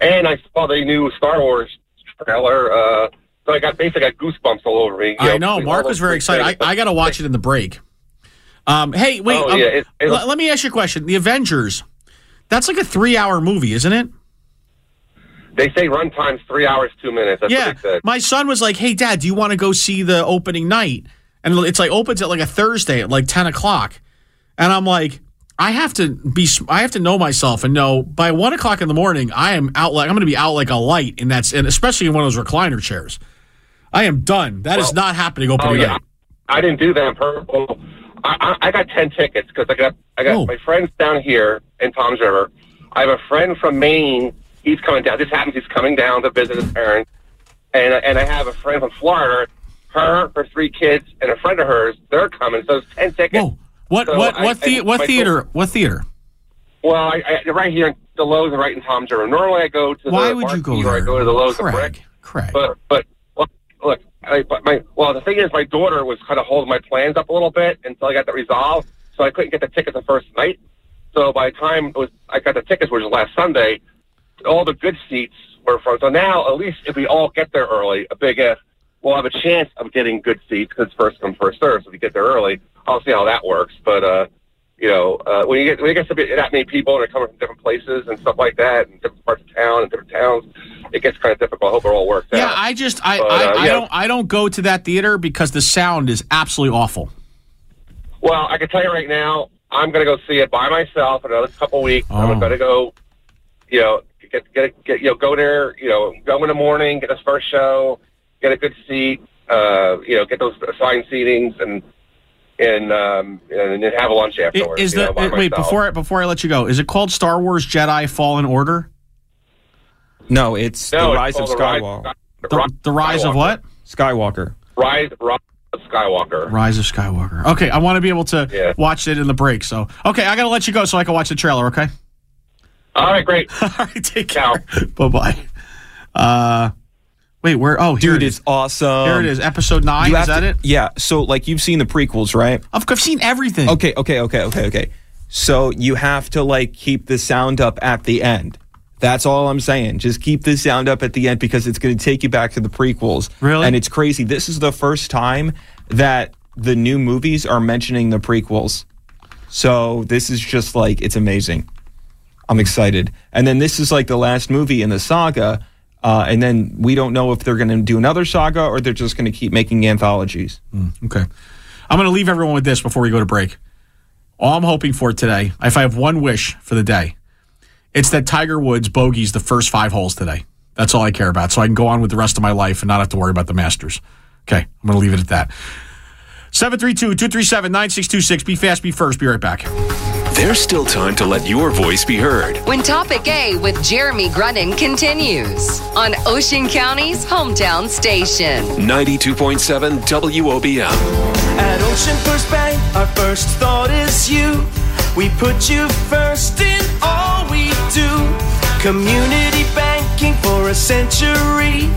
O: and I saw the new Star Wars trailer. Uh, so I got basically got goosebumps all over me.
C: I know.
O: all
C: Mark was very excited. I,
O: things.
C: I got to watch it in the break. Um, hey, wait.
O: Oh,
C: um,
O: yeah, it- it-
C: l- let me ask you a question. The Avengers, that's like a three hour movie, isn't it?
O: They say runtime's three hours two minutes. That's
C: yeah.
O: what they said.
C: My son was like, hey, dad, do you want to go see the opening night? And it's like opens at like a Thursday at like 10 o'clock. And I'm like, I have to be, I have to know myself and know by one o'clock in the morning, I am out like, I'm going to be out like a light in that, and especially in one of those recliner chairs. I am done. That is
O: Well,
C: not happening
O: Oh
C: opening
O: yeah,
C: night.
O: I didn't do that on purpose. I, I, I got ten tickets because I got I got
C: Oh.
O: my friends down here in Toms River. I have a friend from Maine. He's coming down. This happens. He's coming down to visit his parents, and and I have a friend from Florida. Her, her three kids, and a friend of hers. They're coming. So it's ten tickets.
C: Whoa. What,
O: So
C: what, what,
O: I-
C: the, what theater? What theater?
O: Well, I, I, right here, the Loews are right in Toms River. Normally, I go to
C: Why
O: the
C: would you go
O: or I go to the Loews
C: Craig,
O: Brick.
C: Craig.
O: But but look, look I, but my well, the thing is, my daughter was kind of holding my plans up a little bit until I got that resolved. So I couldn't get the tickets the first night. So by the time it was, I got the tickets, which was last Sunday. All the good seats were from. So now, at least if we all get there early, a big if, we'll have a chance of getting good seats because first come first serve. So if you get there early, I'll see how that works. But uh, you know, uh, when you get when you get to be that many people and they're coming from different places and stuff like that, and different parts of town and different towns, it gets kind of difficult. I hope it all works out.
C: Yeah,
O: out.
C: I just I,
O: But,
C: I,
O: uh,
C: I
O: yeah.
C: don't I don't go to that theater because the sound is absolutely awful.
O: Well, I can tell you right now, I'm going to go see it by myself in another couple weeks.
C: Oh.
O: I'm going to go, you know, get get get you know go there, you know, go in the morning, get this first show, get a good seat, uh, you know, get those assigned seatings, and and um, and then have a lunch
C: I-
O: afterwards.
C: Is
O: you
C: the
O: know,
C: wait
O: myself.
C: before I- before I let you go? Is it called Star Wars Jedi Fallen Order?
D: No, it's
O: No,
D: the
O: it's
D: Rise of
O: called the
D: Skywalker.
C: The, the Rise of what?
D: Skywalker.
O: Rise Rise of Skywalker.
C: Rise of Skywalker. Okay, I want to be able to
O: Yeah.
C: watch it in the break. So okay, I got to let you go so I can watch the trailer. Okay.
O: All right, great. [LAUGHS]
C: All right, take care. Bye bye. Uh, wait, where? Oh, here
D: Dude,
C: it
D: it's awesome.
C: Here it is. Episode nine.
D: You
C: Is
D: have
C: that
D: to-
C: it?
D: Yeah. So, like, you've seen the prequels, right?
C: I've, I've seen everything.
D: Okay, okay, okay, okay, okay. So you have to like keep the sound up at the end. That's all I'm saying. Just keep the sound up at the end because it's going to take you back to the prequels.
C: Really?
D: And it's crazy. This is the first time that the new movies are mentioning the prequels. So this is just like it's amazing. I'm excited. And then this is like the last movie in the saga. Uh, and then we don't know if they're going to do another saga or they're just going to keep making anthologies.
C: Okay. I'm going to leave everyone with this before we go to break. All I'm hoping for today, if I have one wish for the day, it's that Tiger Woods bogeys the first five holes today. That's all I care about. So I can go on with the rest of my life and not have to worry about the Masters. Okay. I'm going to leave it at that. 732 237 9626. Be fast, be first. Be right back.
A: There's still time to let your voice be heard.
B: When Topic A with Jeremy Grunin continues on Ocean County's hometown station.
A: 92.7 WOBM.
P: At Ocean First Bank, our first thought is you. We put you first in all we do. Community banking for a century.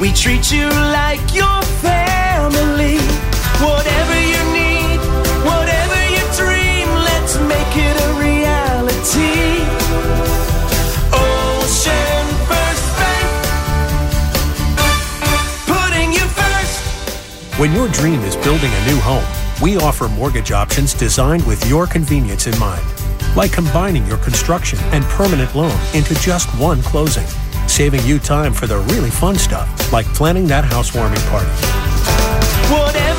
P: We treat you like your family.
Q: When your dream is building a new home, we offer mortgage options designed with your convenience in mind. Like combining your construction and permanent loan into just one closing, saving you time for the really fun stuff, like planning that housewarming party.
P: Whatever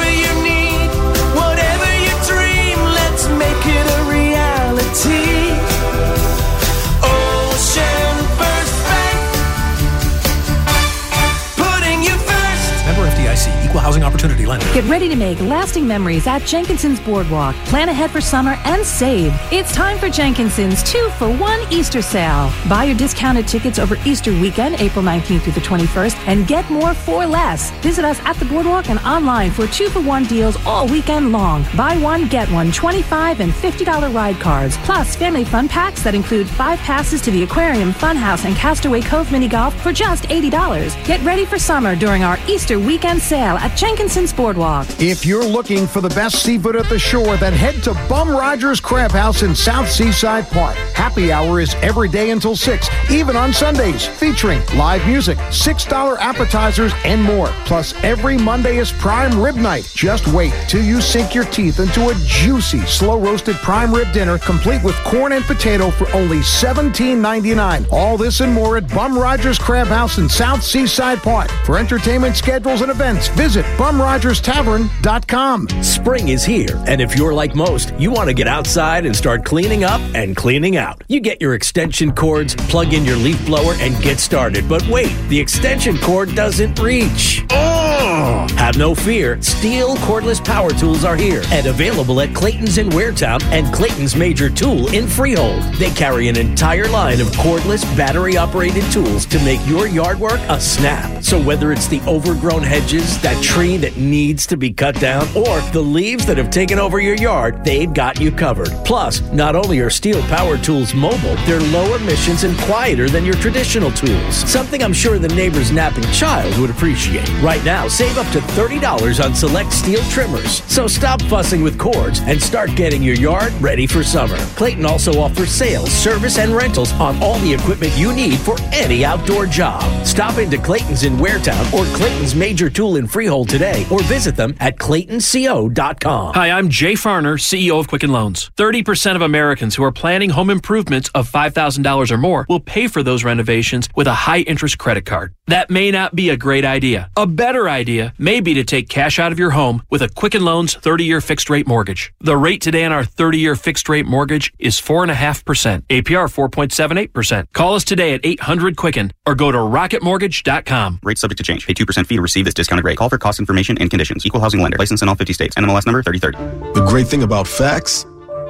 Q: Housing Opportunity Lender.
E: Get ready to make lasting memories at Jenkinson's Boardwalk. Plan ahead for summer and save. It's time for Jenkinson's two for one Easter sale. Buy your discounted tickets over Easter weekend, April 19th through the 21st, and get more for less. Visit us at the Boardwalk and online for two for one deals all weekend long. Buy one, get one 25 and $50 ride cards, plus family fun packs that include five passes to the aquarium, funhouse, and Castaway Cove mini golf for just $80. Get ready for summer during our Easter weekend sale at Jenkinson's Boardwalk.
R: If you're looking for the best seafood at the shore, then head to Bum Rogers Crab House in South Seaside Park. Happy hour is every day until 6, even on Sundays, featuring live music, $6 appetizers, and more. Plus, every Monday is prime rib night. Just wait till you sink your teeth into a juicy, slow roasted prime rib dinner, complete with corn and potato for only $17.99. All this and more at Bum Rogers Crab House in South Seaside Park. For entertainment schedules and events, visit bumrogerstavern.com.
S: Spring is here, and if you're like most, you want to get outside and start cleaning up and cleaning out. You get your extension cords, plug in your leaf blower, and get started. But wait, the extension cord doesn't reach. Oh! Have no fear. STIHL cordless power tools are here and available at Clayton's in Waretown and Clayton's Major Tool in Freehold. They carry an entire line of cordless battery operated tools to make your yard work a snap. So whether it's the overgrown hedges, that tree that needs to be cut down, or the leaves that have taken over your yard, they've got you covered. Plus, not only are STIHL power tools mobile, they're low emissions and quieter than your traditional tools. Something I'm sure the neighbor's napping child would appreciate. Right now, save up to $30 on select STIHL trimmers. So stop fussing with cords and start getting your yard ready for summer. Clayton also offers sales, service, and rentals on all the equipment you need for any outdoor job. Stop into Clayton's in Waretown or Clayton's Major Tool in Freehold today or visit them at claytonco.com.
T: Hi, I'm Jay Farner, CEO of Quicken Loans. 30% of Americans who are planning home improvements of $5,000 or more will pay for those renovations with a high interest credit card. That may not be a great idea. A better idea may be to take cash out of your home with a Quicken Loans 30 year fixed rate mortgage. The rate today on our 30 year fixed rate mortgage is 4.5%, APR 4.78%. Call us today at 800 Quicken or go to rocketmortgage.com.
U: Rate subject to change. Pay 2% fee to receive this discounted rate. Call for cost information and conditions. Equal housing lender. License in all 50 states. NMLS number 3030.
V: The great thing about facts,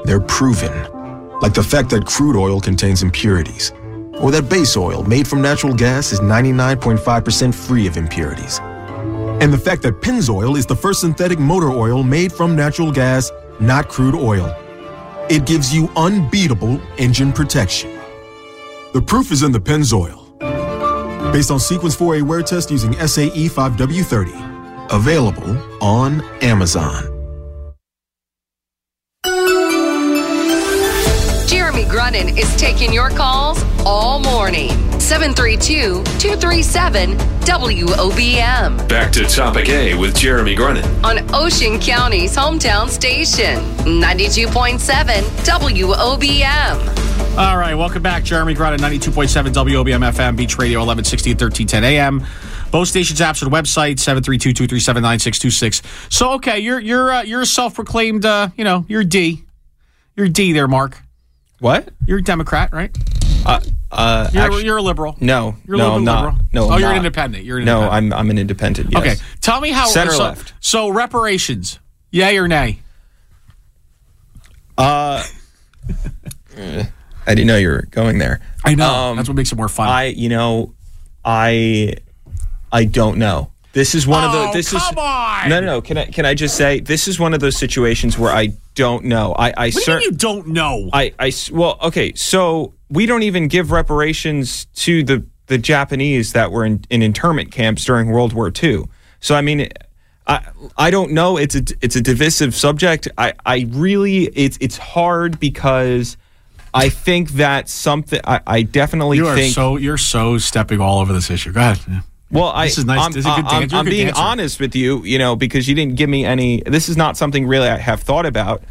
V: they're proven. Like the fact that crude oil contains impurities, or that base oil made from natural gas is 99.5% free of impurities. And the fact that Pennzoil is the first synthetic motor oil made from natural gas, not crude oil. It gives you unbeatable engine protection. The proof is in the Pennzoil. Based on Sequence 4A wear test using SAE 5W30. Available on Amazon.
B: Jeremy Grunin is taking your calls all morning. 732 237 WOBM
A: Back to Topic A with Jeremy Grunin.
B: on Ocean County's hometown station. 92.7 WOBM.
C: All right, welcome back. Jeremy Grunin, 92.7 WOBM FM, Beach Radio, 1160 and 1310 AM. Both stations' apps and website, 732-237-9626. So, okay, you're you're uh, you're a self-proclaimed, uh, you know, you're D. You're D there, Mark.
D: What?
C: You're a Democrat, right?
D: Uh, uh,
C: You're,
D: actu-
C: you're a liberal.
D: No,
C: You're a
D: no,
C: little
D: I'm not.
C: liberal?
D: No,
C: Oh,
D: I'm
C: you're an independent. You're an
D: no,
C: independent.
D: I'm I'm an independent. Yes.
C: Okay, tell me how
D: Center
C: so,
D: left.
C: So reparations, yay or nay?
D: Uh, [LAUGHS] I didn't know you were going there.
C: I know.
D: Um,
C: That's what makes it more fun.
D: I, you know, I, I don't know. This is one of
C: Oh,
D: the. This
C: come
D: is
C: on!
D: no, no, no. Can I can I just say this is one of those situations where I don't know. I, I
C: What do you, you don't know?
D: I I well, okay. So we don't even give reparations to the the Japanese that were in, in internment camps during World War II. So I mean, I I don't know. It's a it's a divisive subject. I I really it's it's hard because I think that something I, I definitely
C: you are
D: think
C: so you're so stepping all over this issue. Go ahead.
D: Well, I,
C: This is nice.
D: I'm,
C: is
D: I'm-
C: dan- you're a
D: I'm being
C: dancer.
D: honest with you, you know, because you didn't give me any. This is not something really I have thought about.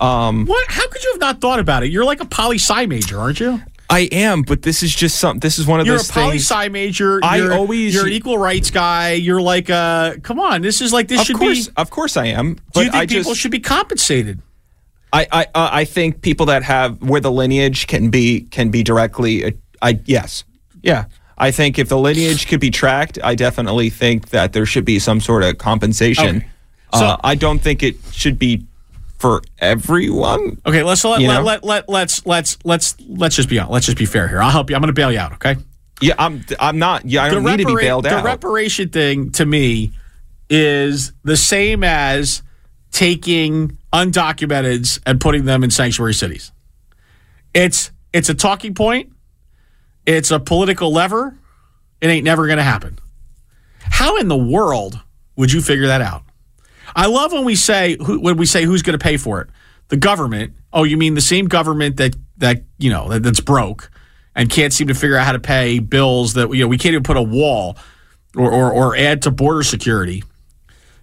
D: Um,
C: What? How could you have not thought about it? You're like a poli sci major, aren't you?
D: I am, but this is just some. This is one of
C: You're a
D: those
C: poli sci major.
D: I
C: you're,
D: always-
C: you're an equal rights guy. You're like uh come on. This is like this should
D: course,
C: be.
D: of course, I am. But
C: Do you think
D: I
C: people
D: just,
C: should be compensated?
D: I, I, uh, I think people that have where the lineage can be can be directly. Uh, I yes, yeah. I think if the lineage could be tracked, I definitely think that there should be some sort of compensation.
C: Okay. So-
D: uh, I don't think it should be for everyone.
C: Okay, let's let, let, let, let let's let's let's let's just be on. Let's just be fair here. I'll help you. I'm going to bail you out. Okay.
D: Yeah, I'm. I'm not. Yeah, I don't need to be
C: repara-
D: bailed
C: the
D: out.
C: reparation thing to me is the same as taking undocumenteds and putting them in sanctuary cities. It's it's a talking point. It's a political lever. It ain't never going to happen. How in the world would you figure that out? I love when we say who, when we say who's going to pay for it. The government. Oh, you mean the same government that that you know that, that's broke and can't seem to figure out how to pay bills that you know we can't even put a wall or or, or add to border security.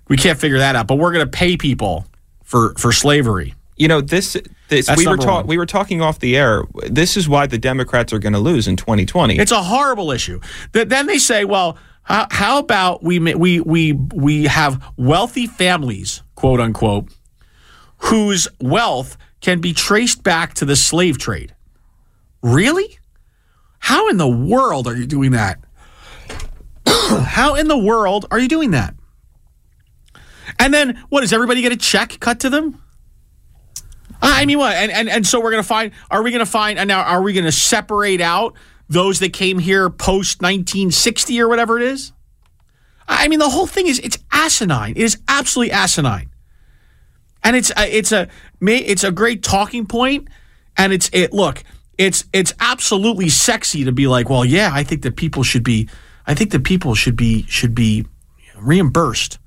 C: We can't figure that out, but we're going to pay people for for slavery.
D: you know this. This we were. We were talking off the air. This is why the Democrats are going to lose in 2020.
C: It's a horrible issue. Th- then they say, well, how, how about we we we we have wealthy families, quote unquote, whose wealth can be traced back to the slave trade. Really? How in the world are you doing that? [COUGHS] how in the world are you doing that? And then what does everybody get a check cut to them? I mean, what? And and, and so we're gonna find. Are we gonna find? And now, are we gonna separate out those that came here post 1960 or whatever it is? I mean, the whole thing is it's asinine. It is absolutely asinine, and it's a, it's a it's a great talking point, and it's it. Look, it's it's absolutely sexy to be like, well, yeah, I think that people should be. I think that people should be should be reimbursed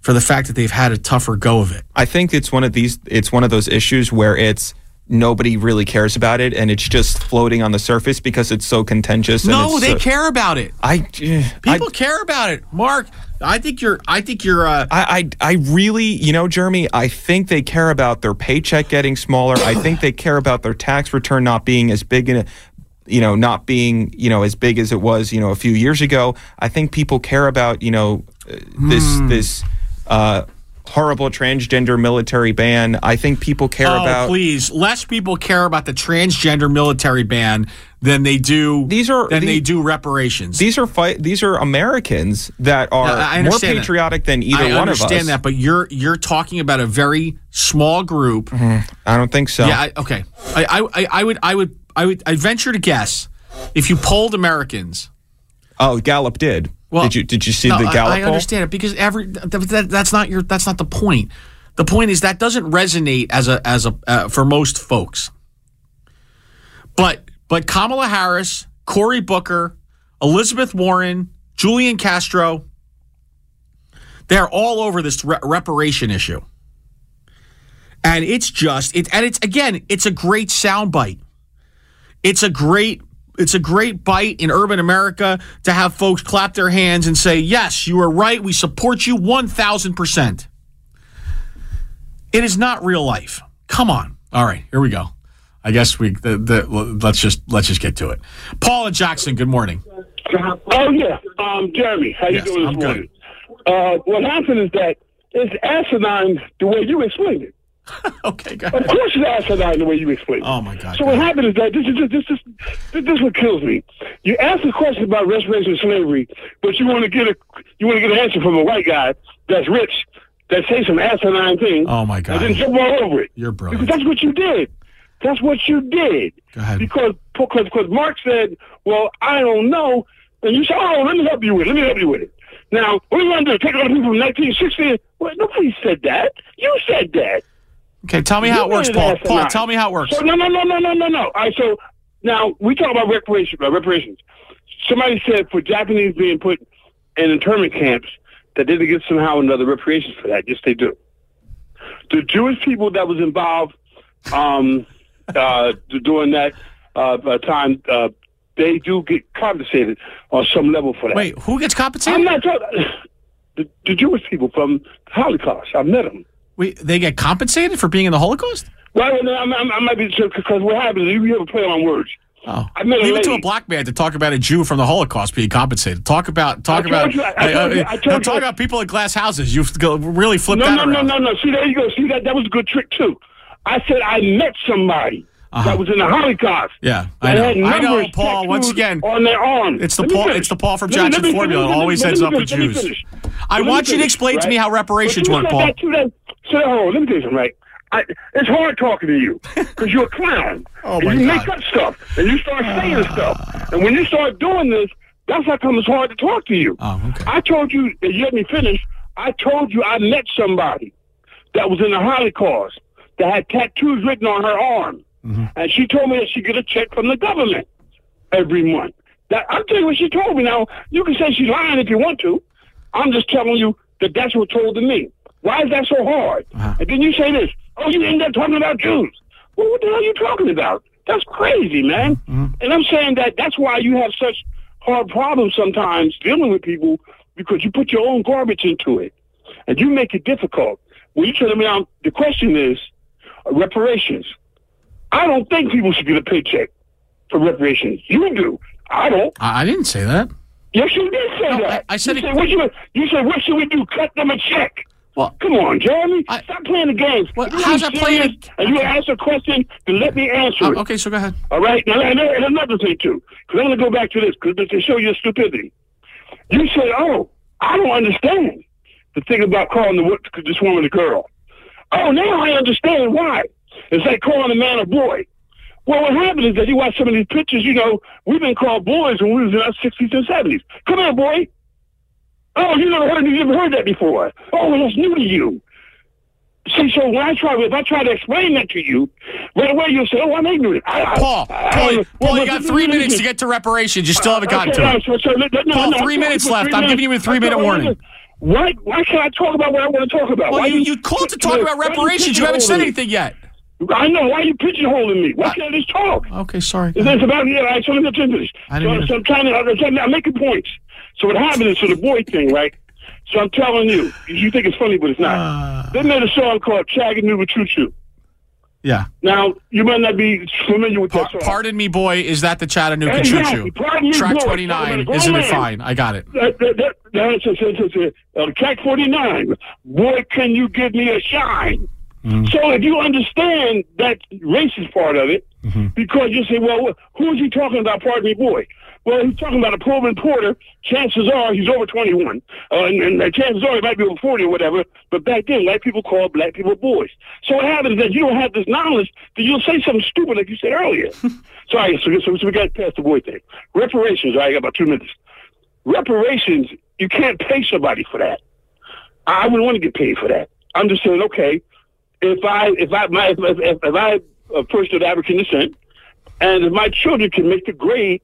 C: for the fact that they've had a tougher go of it.
D: I think it's one of these. It's one of those issues where it's nobody really cares about it, and it's just floating on the surface because it's so contentious. and
C: No, they
D: so-
C: care about it.
D: I
C: People care about it, Mark. I think you're. I think you're. Uh,
D: I, I I really, you know, Jeremy, I think they care about their paycheck getting smaller. I think they care about their tax return not being as big in a you know, not being, you know, as big as it was, you know, a few years ago. I think people care about, you know, uh, this
C: Hmm.
D: this uh horrible transgender military ban. I think people care
C: oh,
D: about
C: please. Less people care about the transgender military ban than they do.
D: These are
C: than
D: the-
C: they do reparations.
D: these are fight these are Americans that are
C: I
D: more
C: understand that.
D: patriotic than either
C: I
D: one of us.
C: understand that, but you're you're talking about a very small group. Mm-hmm.
D: I don't think so.
C: Yeah. I, okay. I, I I would I would I would I venture to guess if you polled Americans.
D: Oh, Gallup did.
C: Well,
D: did you did you see
C: no,
D: the
C: I-
D: Gallup
C: I,
D: poll?
C: understand it because every that, that, that's not your that's not the point. The point is that doesn't resonate as a as a uh, for most folks. But but Kamala Harris, Cory Booker, Elizabeth Warren, Julian Castro, they're all over this re- reparation issue. And it's just it and it's again, it's a great soundbite. it's a great it's a great bite in urban America to have folks clap their hands and say, "Yes, you are right. We support you 1000%." It is not real life. Come on. All right, here we go. I guess we the, the, let's just let's just get to it. Paula Jackson, good morning.
W: Oh yeah, um, Jeremy, how you doing this
C: I'm good.
W: morning? Uh, what happened is that it's asinine the way you explained it. [LAUGHS]
C: okay, go
W: Of course, it's asinine the way you explained it.
C: Oh my God.
W: So what happened is that this is this this this, this is what kills me. You ask a question about restoration of slavery, but you want to get a you want to get an answer from a white guy that's rich that say some asinine thing.
C: Oh my God.
W: And then jump all over it.
C: You're brilliant.
W: Because that's what you did. That's what you did.
C: Go ahead.
W: Because because because Mark said, "Well, I don't know," and you said, "Oh, let me help you with it. Let me help you with it." Now, what do you want to do? Take all the people from 1960? Well, nobody said that. You said that.
C: Okay, tell me how it works, Paul. Paul, tell me how it works.
W: So no, no, no, no, no, no, no. All right, so now we talk about reparations. Uh, reparations. Somebody said for Japanese being put in internment camps that they didn't get somehow another reparations for that. Yes, they do. The Jewish people that was involved um, [LAUGHS] uh, during that uh, uh, time, uh, they do get compensated on some level for that.
C: Wait, who gets compensated?
W: I'm not talking. [SIGHS] The, the Jewish people from the Holocaust. I met them.
C: Wait, they get compensated for being in the Holocaust?
W: Well, no, I'm, I'm, I might be because what happens is you have a play on words.
C: Oh,
W: I met a
C: leave it to a black man to talk about a Jew from the Holocaust being compensated. Talk about talk about
W: you- I you- I
C: uh, talk about people in glass houses. You've go- really flipped
W: no,
C: that
W: no,
C: around.
W: no, no, no. See, there you go. See that that was a good trick too. I said I met somebody Uh-huh. that was in the Holocaust.
C: Yeah, I know.
W: had
C: I know, Paul. Once again,
W: on their arms.
C: It's the Paul.
W: finish.
C: It's the Paul from Jackson
W: me-
C: formula.
W: me-
C: always ends up with
W: finish,
C: Jews. I want you to
W: finish,
C: explain to me how reparations work, Paul.
W: that So, hold on, let me tell you something, right? I, it's hard talking to you [LAUGHS] because you're a clown.
C: Oh,
W: and you
C: God.
W: make up stuff and you start saying ah. stuff. And when you start doing this, that's how come it's hard to talk to you.
C: Oh, okay.
W: I told you, and you let me finish. I told you I met somebody that was in the Holocaust that had tattoos written on her arm.
C: Mm-hmm.
W: And she told me that she get a check from the government every month. That I'm telling you what she told me. Now you can say she's lying if you want to. I'm just telling you that that's what told to me. Why is that so hard?
C: Uh-huh.
W: And then you say this. Oh, you end up talking about Jews. Well, what the hell are you talking about? That's crazy, man.
C: Mm-hmm.
W: And I'm saying that that's why you have such hard problems sometimes dealing with people because you put your own garbage into it and you make it difficult. When you tell me now, the question is uh, reparations. I don't think people should get a paycheck for reparations. You do. I don't.
C: I, I didn't say that.
W: Yes, you did say
C: No,
W: that.
C: I- I said
W: you
C: it-
W: said, what should, you said, what should we do? Cut them a check.
C: Well,
W: come on, Jeremy. Stop playing the games. You're
C: how's that playing-
W: And you ask a question, then let me answer
C: Oh,
W: it.
C: okay, so go ahead.
W: All right. Now, and, and another thing too, because I'm going to go back to this because to show your stupidity. You said, "Oh, I don't understand the thing about calling the this woman a girl." Oh, now I understand why. It's like calling a man a boy. Well, what happened is that you watch some of these pictures. You know, we've been called boys when we was in our sixties and seventies. Come here, boy. Oh, you never heard you never heard that before. Oh, that's new to you. See, so when I try, if I try to explain that to you, right away you'll say, "Oh, I'm ignorant." I, I,
C: Paul,
W: I-
C: Paul,
W: I-
C: you-
W: well,
C: Paul, you got three minutes to get to reparations. You still haven't gotten
W: Okay,
C: to it.
W: so- so no,
C: Paul,
W: no,
C: three
W: I'm
C: minutes left.
W: three
C: I'm giving you a three-minute warning.
W: Why? Why can't I talk about what I want to talk about?
C: Well,
W: why
C: you, you called to talk about reparations. You haven't said anything yet.
W: I know. Why are you pigeonholing me? Why can't I just talk?
C: Okay, sorry.
W: It's it's about yeah. I so let me finish.
C: I
W: So,
C: didn't to-
W: so I'm trying to. I'm, trying to- I'm making points. So what happened is so the boy thing, right? So I'm telling you, you think it's funny, but it's not.
C: Uh.
W: they made a song called Chattanooga Choo Choo.
C: Yeah.
W: Now you might not be familiar with that song.
C: Pardon me, boy. Is that the Chattanooga
W: Exactly.
C: Choo
W: Pardon me,
C: Choo? Track
W: boy.
C: 29.
W: Go
C: Isn't it fine? I got it.
W: That, that, that, that's a, that's a, uh, track 49. Boy, can you give me a shine?
C: Mm-hmm.
W: So if you understand that racist part of it,
C: Mm-hmm.
W: because you say, well, who is he talking about, pardon me, boy? Well, he's talking about a Pullman Porter. Chances are he's over 21. Uh, and, and chances are he might be over 40 or whatever. But back then, white people called black people boys. So what happens is that you don't have this knowledge that you'll say something stupid like you said earlier. [LAUGHS] Sorry, so, so, so we got past the boy thing. Reparations, right, I got about two minutes reparations, you can't pay somebody for that. I wouldn't want to get paid for that. I'm just saying, okay, if I if I my if, if, if I a person of African descent, and if my children can make the grade,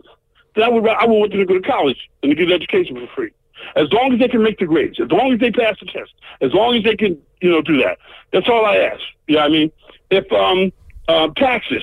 W: then I would I would want them to go to college and to get an education for free. As long as they can make the grades, as long as they pass the test, as long as they can, you know, do that. That's all I ask. You know what I mean? If um uh, taxes,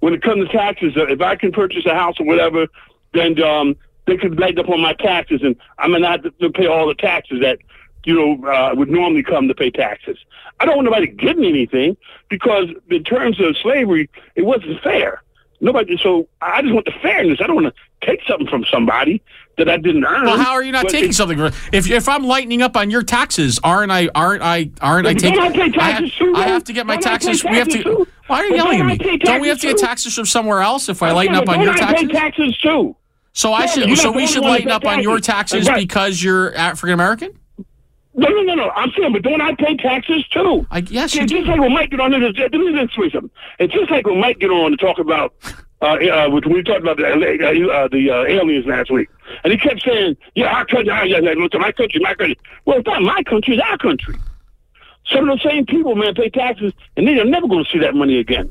W: when it comes to taxes, uh, if I can purchase a house or whatever, then um, they could lighten up on my taxes, and I'm gonna have to pay all the taxes that you know uh, would normally come to pay taxes. I don't want nobody getting anything because in terms of slavery, it wasn't fair. Nobody. So I just want the fairness. I don't want to take something from somebody that I didn't earn.
C: Well, how are you not taking
W: it-
C: something? from- If if I'm lightening up on your taxes, aren't I? Aren't I? Aren't I taking?
W: I pay taxes
C: I,
W: too,
C: I have to get my
W: I pay
C: taxes. We have to.
W: too?
C: Why are you
W: But
C: yelling at me? Don't we have to get
W: taxes
C: from somewhere else if I lighten up on your
W: I
C: taxes?
W: pay taxes too.
C: So I should. So we should lighten up on your
W: taxes.
C: taxes because you're African American.
W: No, no, no, no. I'm saying, but don't I pay taxes too?
C: I yes,
W: See,
C: you
W: just
C: do.
W: like when Mike get on this, just say something. It's just like when Mike get on to talk about, uh, uh, we talked about the, uh, uh, the uh, aliens last week, and he kept saying, "Yeah, our country, uh, yeah, my country, my country." Well, it's not my country; it's our country. Some of the same people, man, pay taxes, and they're never going to see that money again.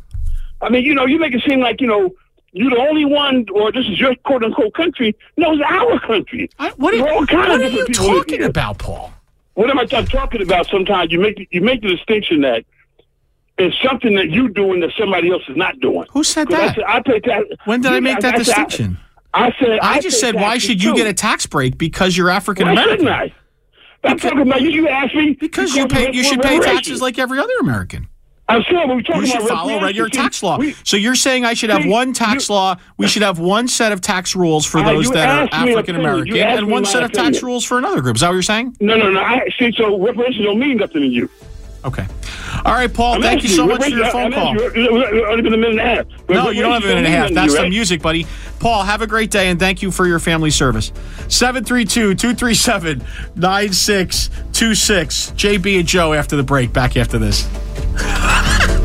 W: I mean, you know, you make it seem like you know. You're the only one, or this is your quote unquote country. No, it's our country.
C: what are, what are you
W: different people in
C: talking about, Paul?
W: What am I talking about? Sometimes you make you make the distinction that it's something that you're doing that somebody else is not doing.
C: Who said
W: 'Cause I
C: that?
W: said, I pay tax.
C: When did I make that
W: said-
C: distinction?
W: I said
C: I
W: I
C: just said, why should you
W: too.
C: get a tax break because you're African American?
W: I? I'm talking about you. You asked me
C: Because you pay, you should pay taxes like every other American.
W: I'm saying we're talking
C: You should
W: about
C: follow regular tax law.
W: we-
C: So you're saying I should have one tax law. We should have one set of tax rules for
W: Uh,
C: those that are
W: asked me a
C: African
W: opinion.
C: American, and one set of tax rules for another group. Is that what you're saying?
W: No, no, no. I see. So reparations don't mean nothing to you.
C: Okay. All right, Paul. Thank you so much for your phone call.
W: Only been a minute and a half.
C: No, you don't have a minute and a half. That's the music, buddy. Paul, have a great day and thank you for your family service. 732 237 9626. JB and Joe after the break. Back after this. [LAUGHS]